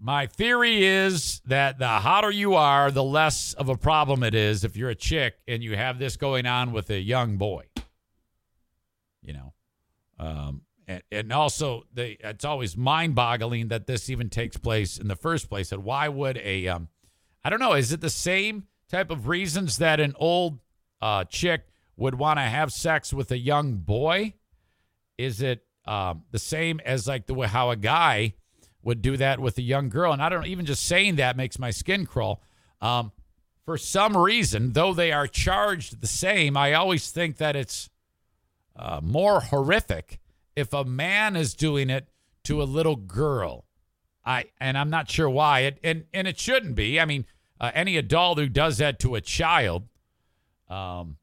My theory is that the hotter you are, the less of a problem it is if you're a chick and you have this going on with a young boy. You know, um, and, and also the, it's always mind-boggling that this even takes place in the first place. And why would a, um, I don't know, is it the same type of reasons that an old uh, chick would want to have sex with a young boy? Is it um, the same as like the how a guy would do that with a young girl? And I don't even just saying that makes my skin crawl. Um, for some reason, though they are charged the same, I always think that it's uh, more horrific if a man is doing it to a little girl. I and I'm not sure why it and and it shouldn't be. I mean, uh, any adult who does that to a child, um,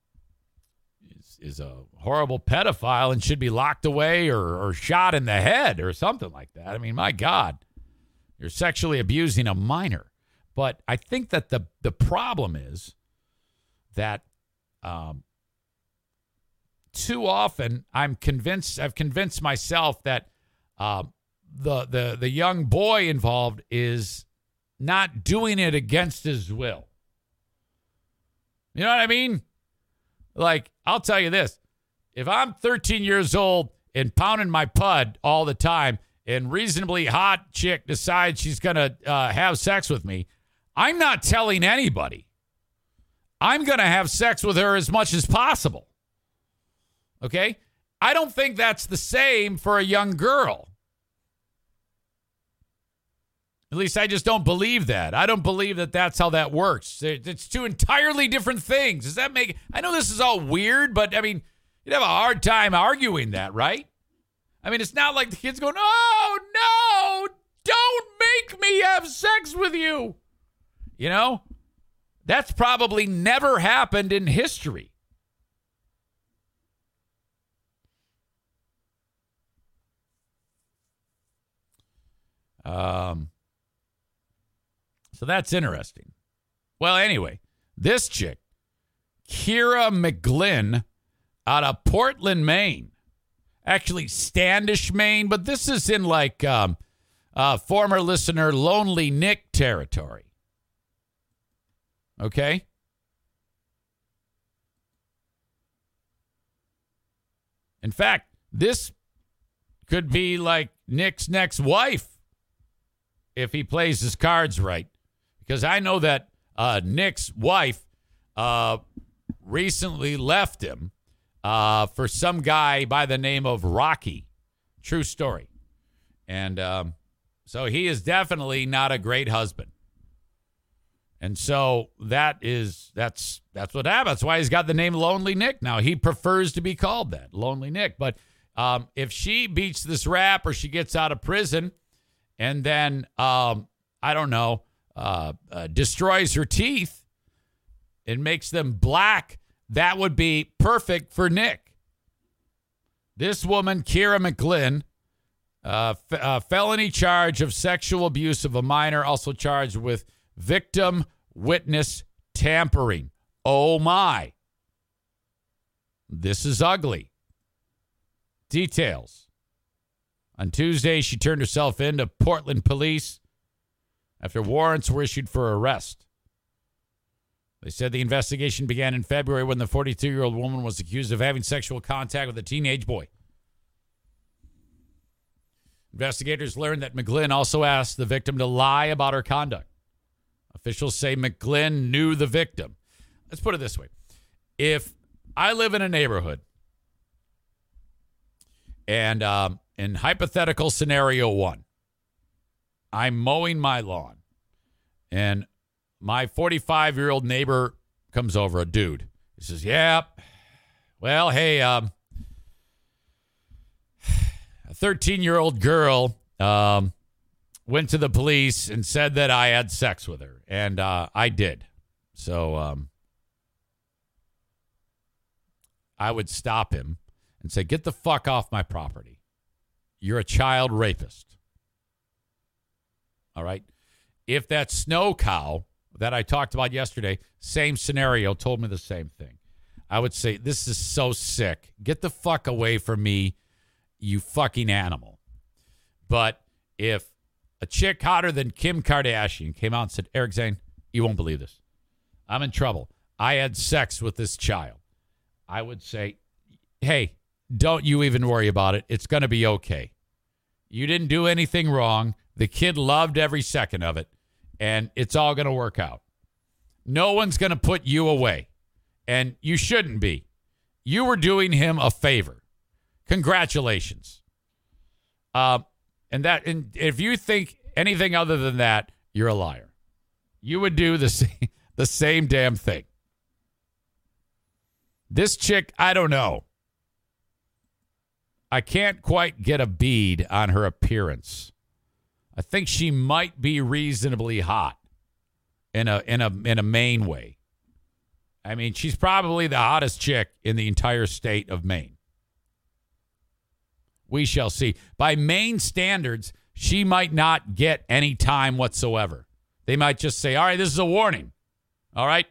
is a horrible pedophile and should be locked away or or shot in the head or something like that. I mean, my God, you're sexually abusing a minor. But I think that the the problem is that um, too often I'm convinced I've convinced myself that uh, the the the young boy involved is not doing it against his will. You know what I mean? Like I'll tell you this: if I'm 13 years old and pounding my pud all the time, and reasonably hot chick decides she's gonna uh, have sex with me, I'm not telling anybody. I'm gonna have sex with her as much as possible. Okay? I don't think that's the same for a young girl. At least I just don't believe that. I don't believe that that's how that works. It's two entirely different things. Does that make I know this is all weird, but I mean, you'd have a hard time arguing that, right? I mean, it's not like the kids going, "Oh, no! Don't make me have sex with you." You know? That's probably never happened in history. Um, so that's interesting. Well, anyway, this chick, Kira McGlynn, out of Portland, Maine, actually Standish, Maine, but this is in like um, uh, former listener Lonely Nick territory. Okay. In fact, this could be like Nick's next wife if he plays his cards right. Because I know that uh, Nick's wife uh, recently left him uh, for some guy by the name of Rocky. True story. And um, so he is definitely not a great husband. And so that is that's that's what happens. That's why he's got the name Lonely Nick now. He prefers to be called that, Lonely Nick. But um, if she beats this rap or she gets out of prison, and then um, I don't know, uh, uh, destroys her teeth and makes them black, that would be perfect for Nick. This woman, Kira McGlynn, uh, f- uh, felony charge of sexual abuse of a minor, also charged with victim witness tampering. Oh my. This is ugly. Details. On Tuesday, she turned herself in to Portland police after warrants were issued for arrest. They said the investigation began in February when the 42 year old woman was accused of having sexual contact with a teenage boy. Investigators learned that McGlynn also asked the victim to lie about her conduct. Officials say McGlynn knew the victim. Let's put it this way if I live in a neighborhood and um, in hypothetical scenario one, I'm mowing my lawn and my 45 year old neighbor comes over, a dude. He says, Yeah, well, hey, um, a 13 year old girl um, went to the police and said that I had sex with her, and uh, I did. So um, I would stop him and say, "Get the fuck off my property. You're a child rapist." All right. If that snow cow that I talked about yesterday, same scenario, told me the same thing, I would say, This is so sick. Get the fuck away from me, you fucking animal. But if a chick hotter than Kim Kardashian came out and said, Eric Zane, you won't believe this. I'm in trouble. I had sex with this child. I would say, Hey, don't you even worry about it. It's going to be okay. You didn't do anything wrong. The kid loved every second of it, and it's all going to work out. No one's going to put you away, and you shouldn't be. You were doing him a favor. Congratulations. Uh, and that, and if you think anything other than that, you're a liar. You would do the (laughs) same, the same damn thing. This chick, I don't know. I can't quite get a bead on her appearance. I think she might be reasonably hot in a in a in a Maine way. I mean, she's probably the hottest chick in the entire state of Maine. We shall see. By Maine standards, she might not get any time whatsoever. They might just say, "All right, this is a warning. All right,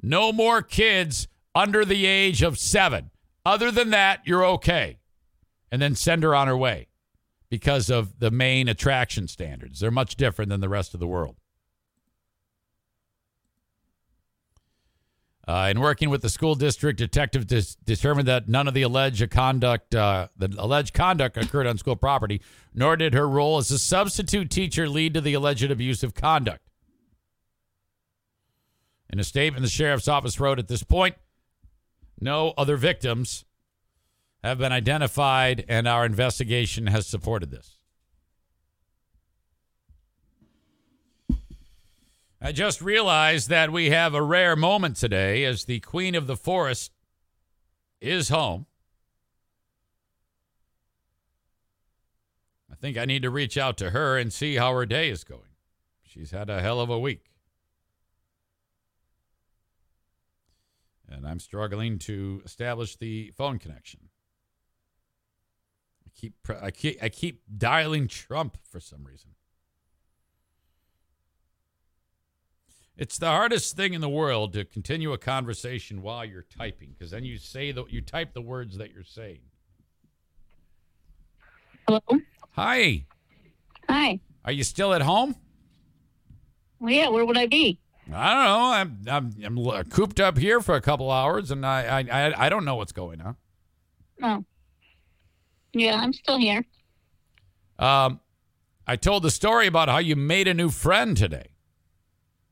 no more kids under the age of 7. Other than that, you're okay." And then send her on her way because of the main attraction standards. They're much different than the rest of the world. Uh, in working with the school district, detectives dis- determined that none of the alleged conduct, uh, the alleged conduct occurred on school property, nor did her role as a substitute teacher lead to the alleged abusive conduct. In a statement, the sheriff's office wrote at this point, no other victims have been identified, and our investigation has supported this. I just realized that we have a rare moment today as the Queen of the Forest is home. I think I need to reach out to her and see how her day is going. She's had a hell of a week. And I'm struggling to establish the phone connection keep I keep I keep dialing Trump for some reason. It's the hardest thing in the world to continue a conversation while you're typing because then you say that you type the words that you're saying. Hello. Hi. Hi. Are you still at home? Well, yeah. Where would I be? I don't know. I'm I'm, I'm cooped up here for a couple hours, and I I I don't know what's going on. No. Yeah, I'm still here. Um, I told the story about how you made a new friend today.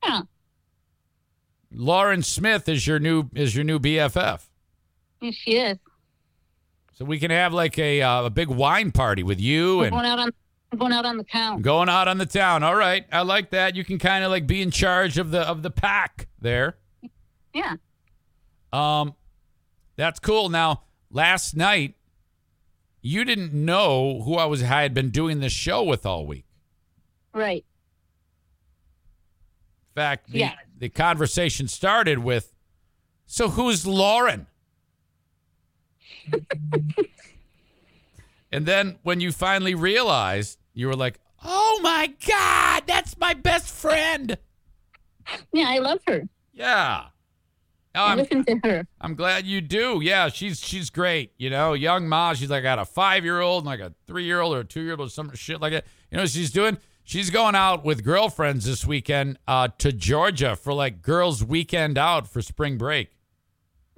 Yeah. Lauren Smith is your new is your new BFF. Yes, she is. So we can have like a uh, a big wine party with you We're and going out on going out on the town. going out on the town. All right, I like that. You can kind of like be in charge of the of the pack there. Yeah. Um, that's cool. Now, last night you didn't know who I was I had been doing this show with all week. Right. In fact, the, Yeah. the conversation started with, "So who's Lauren?" and then when you finally realized, you were like, "Oh my god, that's my best friend." Yeah, I love her. Yeah. Oh, I'm, listen to her. I'm glad you do. Yeah, she's she's great. You know, young ma. She's like got a five year old and like a three year old or a two year old or some shit like that. You know, what she's doing. She's going out with girlfriends this weekend uh, to Georgia for like girls' weekend out for spring break.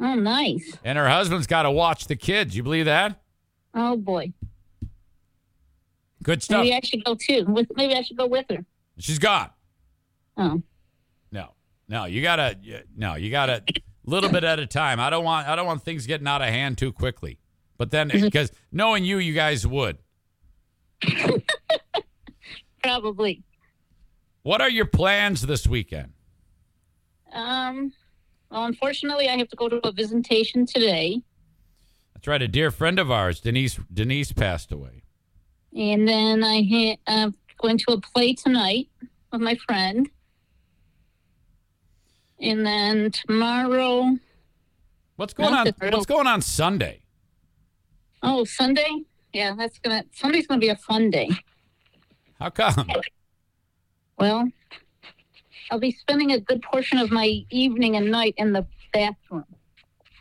Oh, nice. And her husband's got to watch the kids. You believe that? Oh boy. Good stuff. Maybe I should go too. With maybe I should go with her. She's gone. Oh. No, you gotta, no, you gotta, little bit at a time. I don't want, I don't want things getting out of hand too quickly. But then, because knowing you, you guys would. (laughs) Probably. What are your plans this weekend? Um. Well, unfortunately, I have to go to a visitation today, That's right. A dear friend of ours, Denise, Denise passed away. and then I ha- uh, going to a play tonight with my friend. And then tomorrow, What's going on? What's going on Sunday? oh, Sunday. Yeah, that's gonna Sunday's gonna be a fun day. How come? Well, I'll be spending a good portion of my evening and night in the bathroom.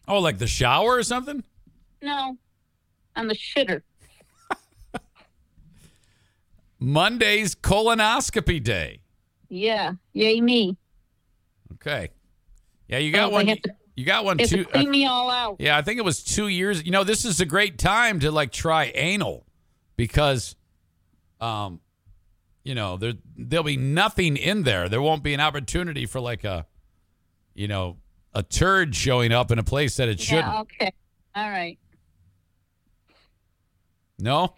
Oh, like the shower or something? No, on the shitter. (laughs) Monday's colonoscopy day. Yeah, yay me. Okay. Yeah, you got Oh, one. to- You got one too. to clean me all out. Yeah, I think it was two years. You know, this is a great time to like try anal because, um, you know, there there'll be nothing in there. There won't be an opportunity for like a, you know, a turd showing up in a place that it shouldn't. Okay. All right. No.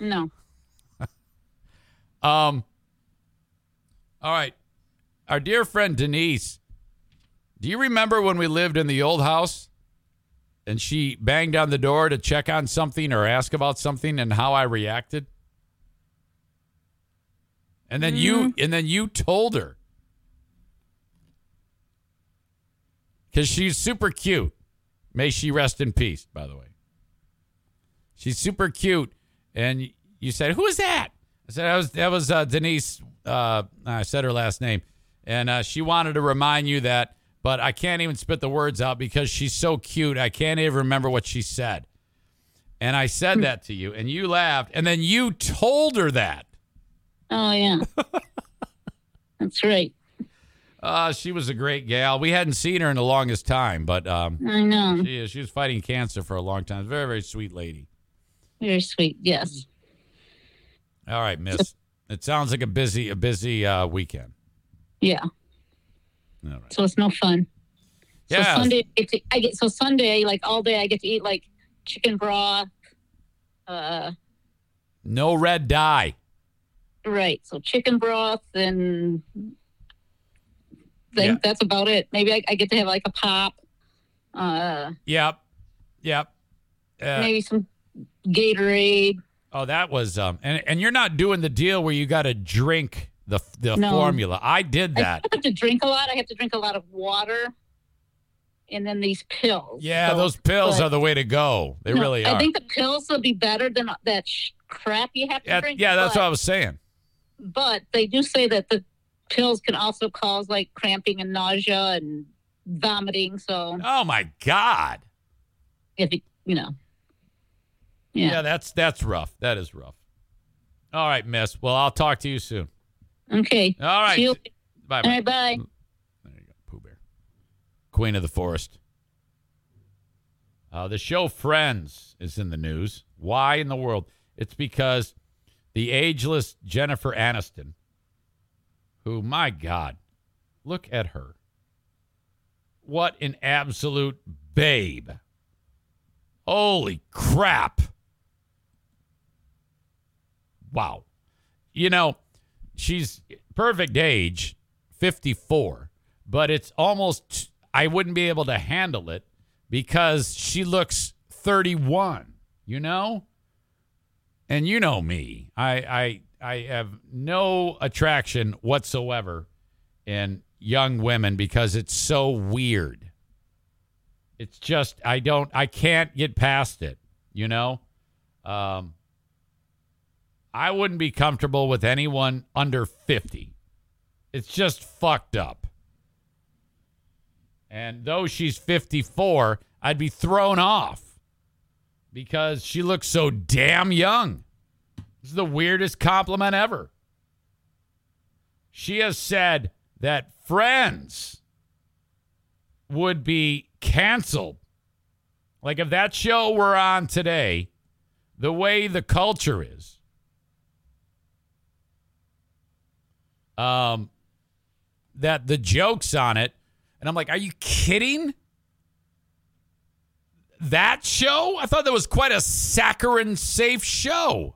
No. (laughs) Um. All right, our dear friend Denise. Do you remember when we lived in the old house, and she banged on the door to check on something or ask about something, and how I reacted? And then you, and then you told her because she's super cute. May she rest in peace. By the way, she's super cute, and you said, "Who is that?" I said, "That was that was uh, Denise." Uh, I said her last name, and uh, she wanted to remind you that, but I can't even spit the words out because she's so cute. I can't even remember what she said. And I said that to you, and you laughed, and then you told her that. Oh yeah. (laughs) That's right. Uh, she was a great gal. We hadn't seen her in the longest time, but um, I know. she she was fighting cancer for a long time. Very very sweet lady. Very sweet. Yes. All right, Miss. It sounds like a busy a busy uh, weekend. Yeah. All right. So it's no fun. So Yeah. Sunday I get, to, I get so Sunday like all day I get to eat like chicken broth. Uh, No red dye. right. So chicken broth and then Yeah. that's about it. Maybe I, I get to have like a pop. Uh, Yep. Yep. Uh, maybe some Gatorade. Oh, that was um, and and you're not doing the deal where you got to drink the the No. formula. I did that. I have to drink a lot. I have to drink a lot of water, and then these pills. Yeah, So- those pills but- are the way to go. They No, really are. I think the pills will be better than that sh- crap you have to yeah, drink. yeah, that's but, what I was saying. But they do say that the pills can also cause like cramping and nausea and vomiting. So Oh my god. if you, you know, Yeah. Yeah. that's that's rough. That is rough. All right, Miss. Well, I'll talk to you soon. Okay. All right. See you- Bye. All right, bye. Queen of the Forest. Uh, the show Friends is in the news. Why in the world? It's because the ageless Jennifer Aniston, who, my God, look at her. What an absolute babe. Holy crap. Wow. You know, she's perfect age, 54, but it's almost, I wouldn't be able to handle it because she looks 31, you know? And you know me. I I I have no attraction whatsoever in young women because it's so weird. It's just I don't I can't get past it, you know? Um I wouldn't be comfortable with anyone under 50. It's just fucked up. And though she's 54, I'd be thrown off because she looks so damn young. This is the weirdest compliment ever. She has said that Friends would be canceled. Like if that show were on today, the way the culture is, um, that the jokes on it, and I'm like, are you kidding? That show? I thought that was quite a saccharine safe show.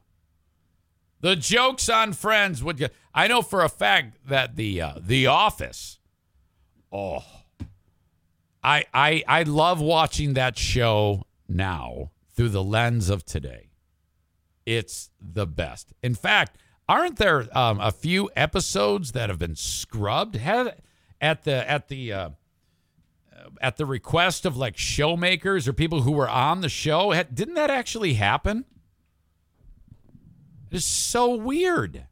The jokes on Friends would get. I know for a fact that the uh, The Office. Oh, I I I love watching that show now through the lens of today. It's the best. In fact, aren't there um, a few episodes that have been scrubbed? Have at the at the uh, at the request of like showmakers or people who were on the show? Didn't that actually happen? It is so weird.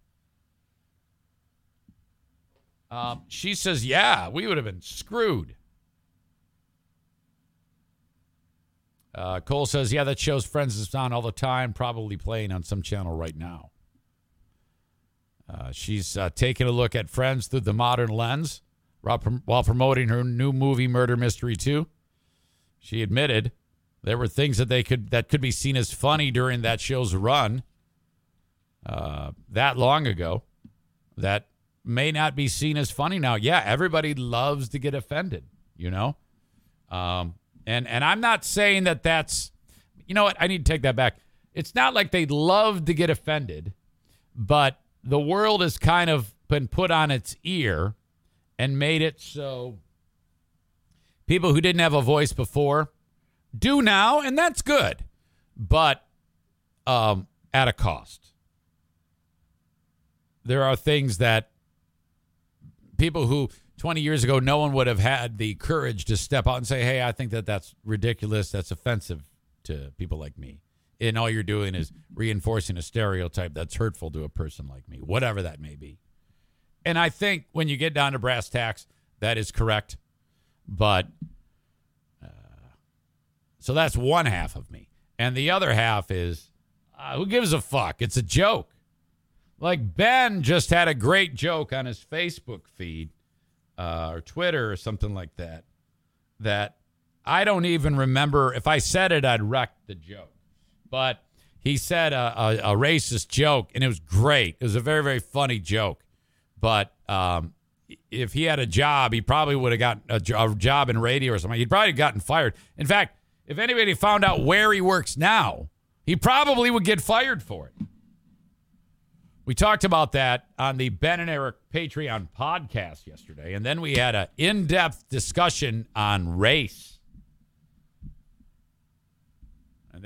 Um, she says, "Yeah, we would have been screwed." Uh, Cole says, "Yeah, that show's Friends is on all the time, probably playing on some channel right now." Uh, she's uh, taking a look at Friends through the modern lens while, promoting her new movie, Murder Mystery 2. She admitted there were things that they could that could be seen as funny during that show's run uh, that long ago that may not be seen as funny now. Yeah, everybody loves to get offended, you know. Um, and and I'm not saying that that's, you know what? I need to take that back. It's not like they love to get offended, but the world has kind of been put on its ear and made it so people who didn't have a voice before do now, and that's good, but um, at a cost. There are things that people who 20 years ago no one would have had the courage to step out and say, "Hey, I think that that's ridiculous. That's offensive to people like me." And all you're doing is reinforcing a stereotype that's hurtful to a person like me, whatever that may be. And I think when you get down to brass tacks, that is correct. But uh, so that's one half of me. And the other half is uh, who gives a fuck? It's a joke. Like Ben just had a great joke on his Facebook feed uh, or Twitter or something like that. That I don't even remember. If I said it, I'd wreck the joke. But he said a, a, a racist joke, and it was great. It was a very, very funny joke. But um, if he had a job, he probably would have gotten a, a job in radio or something. He'd probably gotten fired. In fact, if anybody found out where he works now, he probably would get fired for it. We talked about that on the Ben and Eric Patreon podcast yesterday, and then we had an in-depth discussion on race.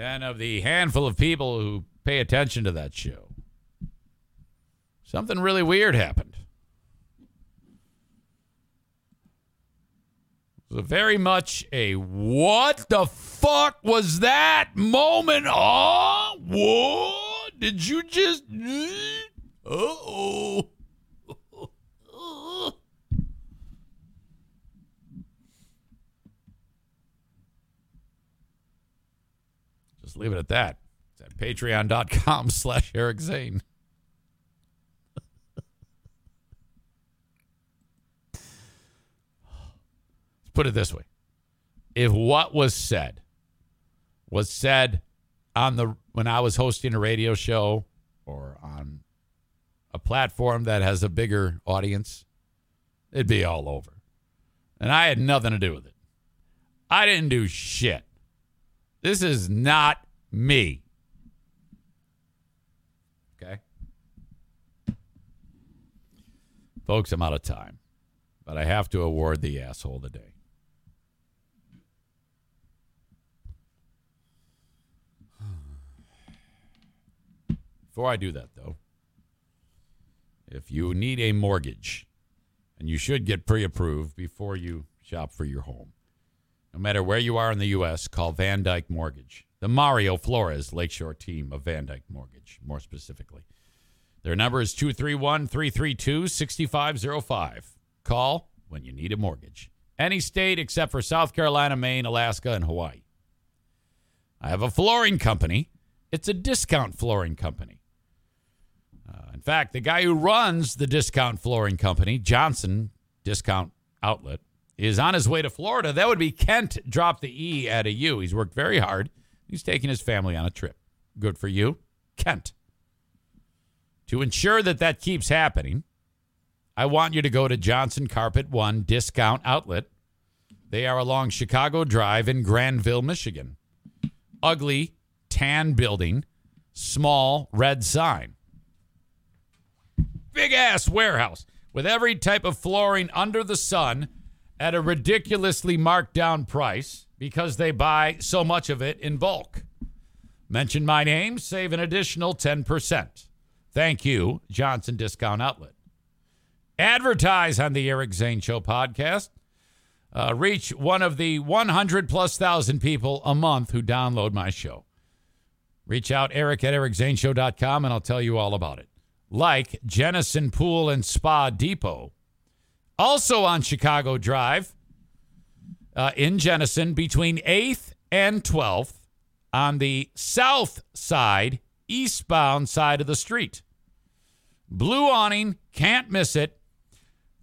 Then of the handful of people who pay attention to that show, something really weird happened. It was very much a what the fuck was that moment? Oh, what did you just? Uh oh. Just leave it at that. It's at patreon.com slash Eric Zane. Let's put it this way. If what was said was said on the when I was hosting a radio show or on a platform that has a bigger audience, it'd be all over. And I had nothing to do with it. I didn't do shit. This is not me. Okay? Folks, I'm out of time. But I have to award the asshole of the day. Before I do that, though, if you need a mortgage, and you should get pre approved before you shop for your home, no matter where you are in the U.S., call VanDyk Mortgage, the Mario Flores Lakeshore team of VanDyk Mortgage, more specifically. Their number is 231 332 6505. Call when you need a mortgage. Any state except for South Carolina, Maine, Alaska, and Hawaii. I have a flooring company. It's a discount flooring company. Uh, in fact, the guy who runs the discount flooring company, Johnson Discount Outlet, is on his way to Florida. That would be Kent. Drop the E at a U. He's worked very hard. He's taking his family on a trip. Good for you, Kent. To ensure that that keeps happening, I want you to go to Johnson Carpet One Discount Outlet. They are along Chicago Drive in Grandville, Michigan. Ugly tan building, small red sign. Big ass warehouse with every type of flooring under the sun at a ridiculously marked down price because they buy so much of it in bulk. Mention my name, save an additional 10%. Thank you, Johnson Discount Outlet. Advertise on the Eric Zane Show podcast. Uh, reach one of the 100 plus thousand people a month who download my show. Reach out, Eric at ericzaneshow.com, and I'll tell you all about it. Like Jenison Pool and Spa Depot, also on Chicago Drive uh, in Jenison between 8th and 12th on the south side, eastbound side of the street. Blue awning, can't miss it.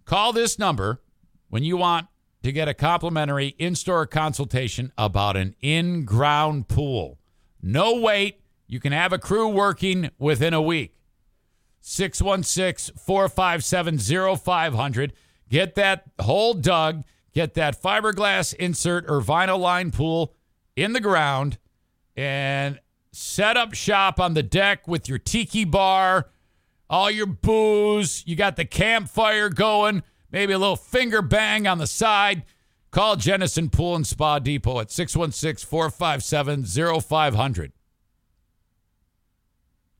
Call this number when you want to get a complimentary in store consultation about an in ground pool. No wait. You can have a crew working within a week. 616 457 0500. Get that hole dug. Get that fiberglass insert or vinyl line pool in the ground and set up shop on the deck with your tiki bar, all your booze. You got the campfire going, maybe a little finger bang on the side. Call Jenison Pool and Spa Depot at 616 457 0500.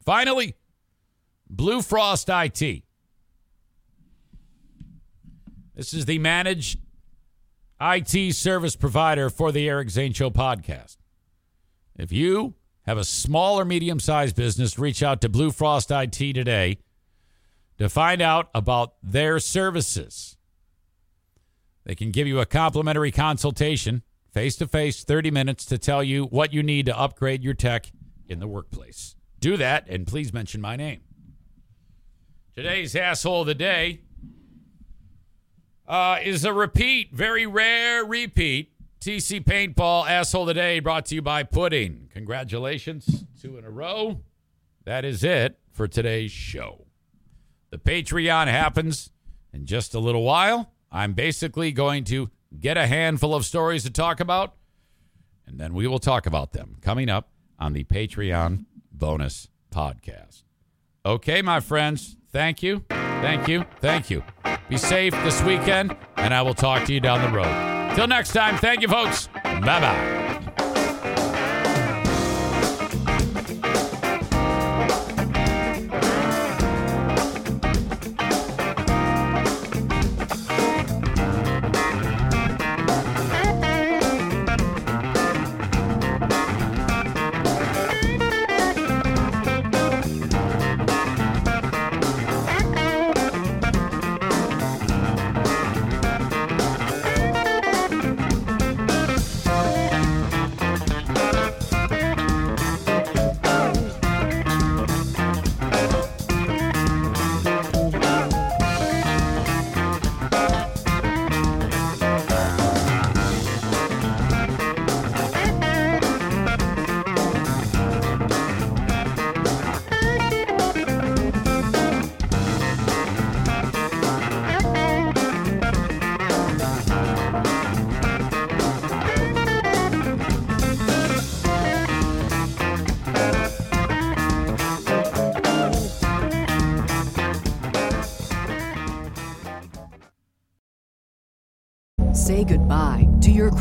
Finally, Blue Frost IT. This is the managed IT service provider for the Eric Zane Show podcast. If you have a small or medium sized business, reach out to Blue Frost IT today to find out about their services. They can give you a complimentary consultation, face to face, 30 minutes to tell you what you need to upgrade your tech in the workplace. Do that and please mention my name. Today's asshole of the day uh, is a repeat, very rare repeat. TC Paintball asshole Today brought to you by Pudding. Congratulations, two in a row. That is it for today's show. The Patreon happens in just a little while. I'm basically going to get a handful of stories to talk about, and then we will talk about them coming up on the Patreon bonus podcast. Okay, my friends, thank you, thank you, thank you. Be safe this weekend, and I will talk to you down the road. Till next time, thank you, folks. Bye bye.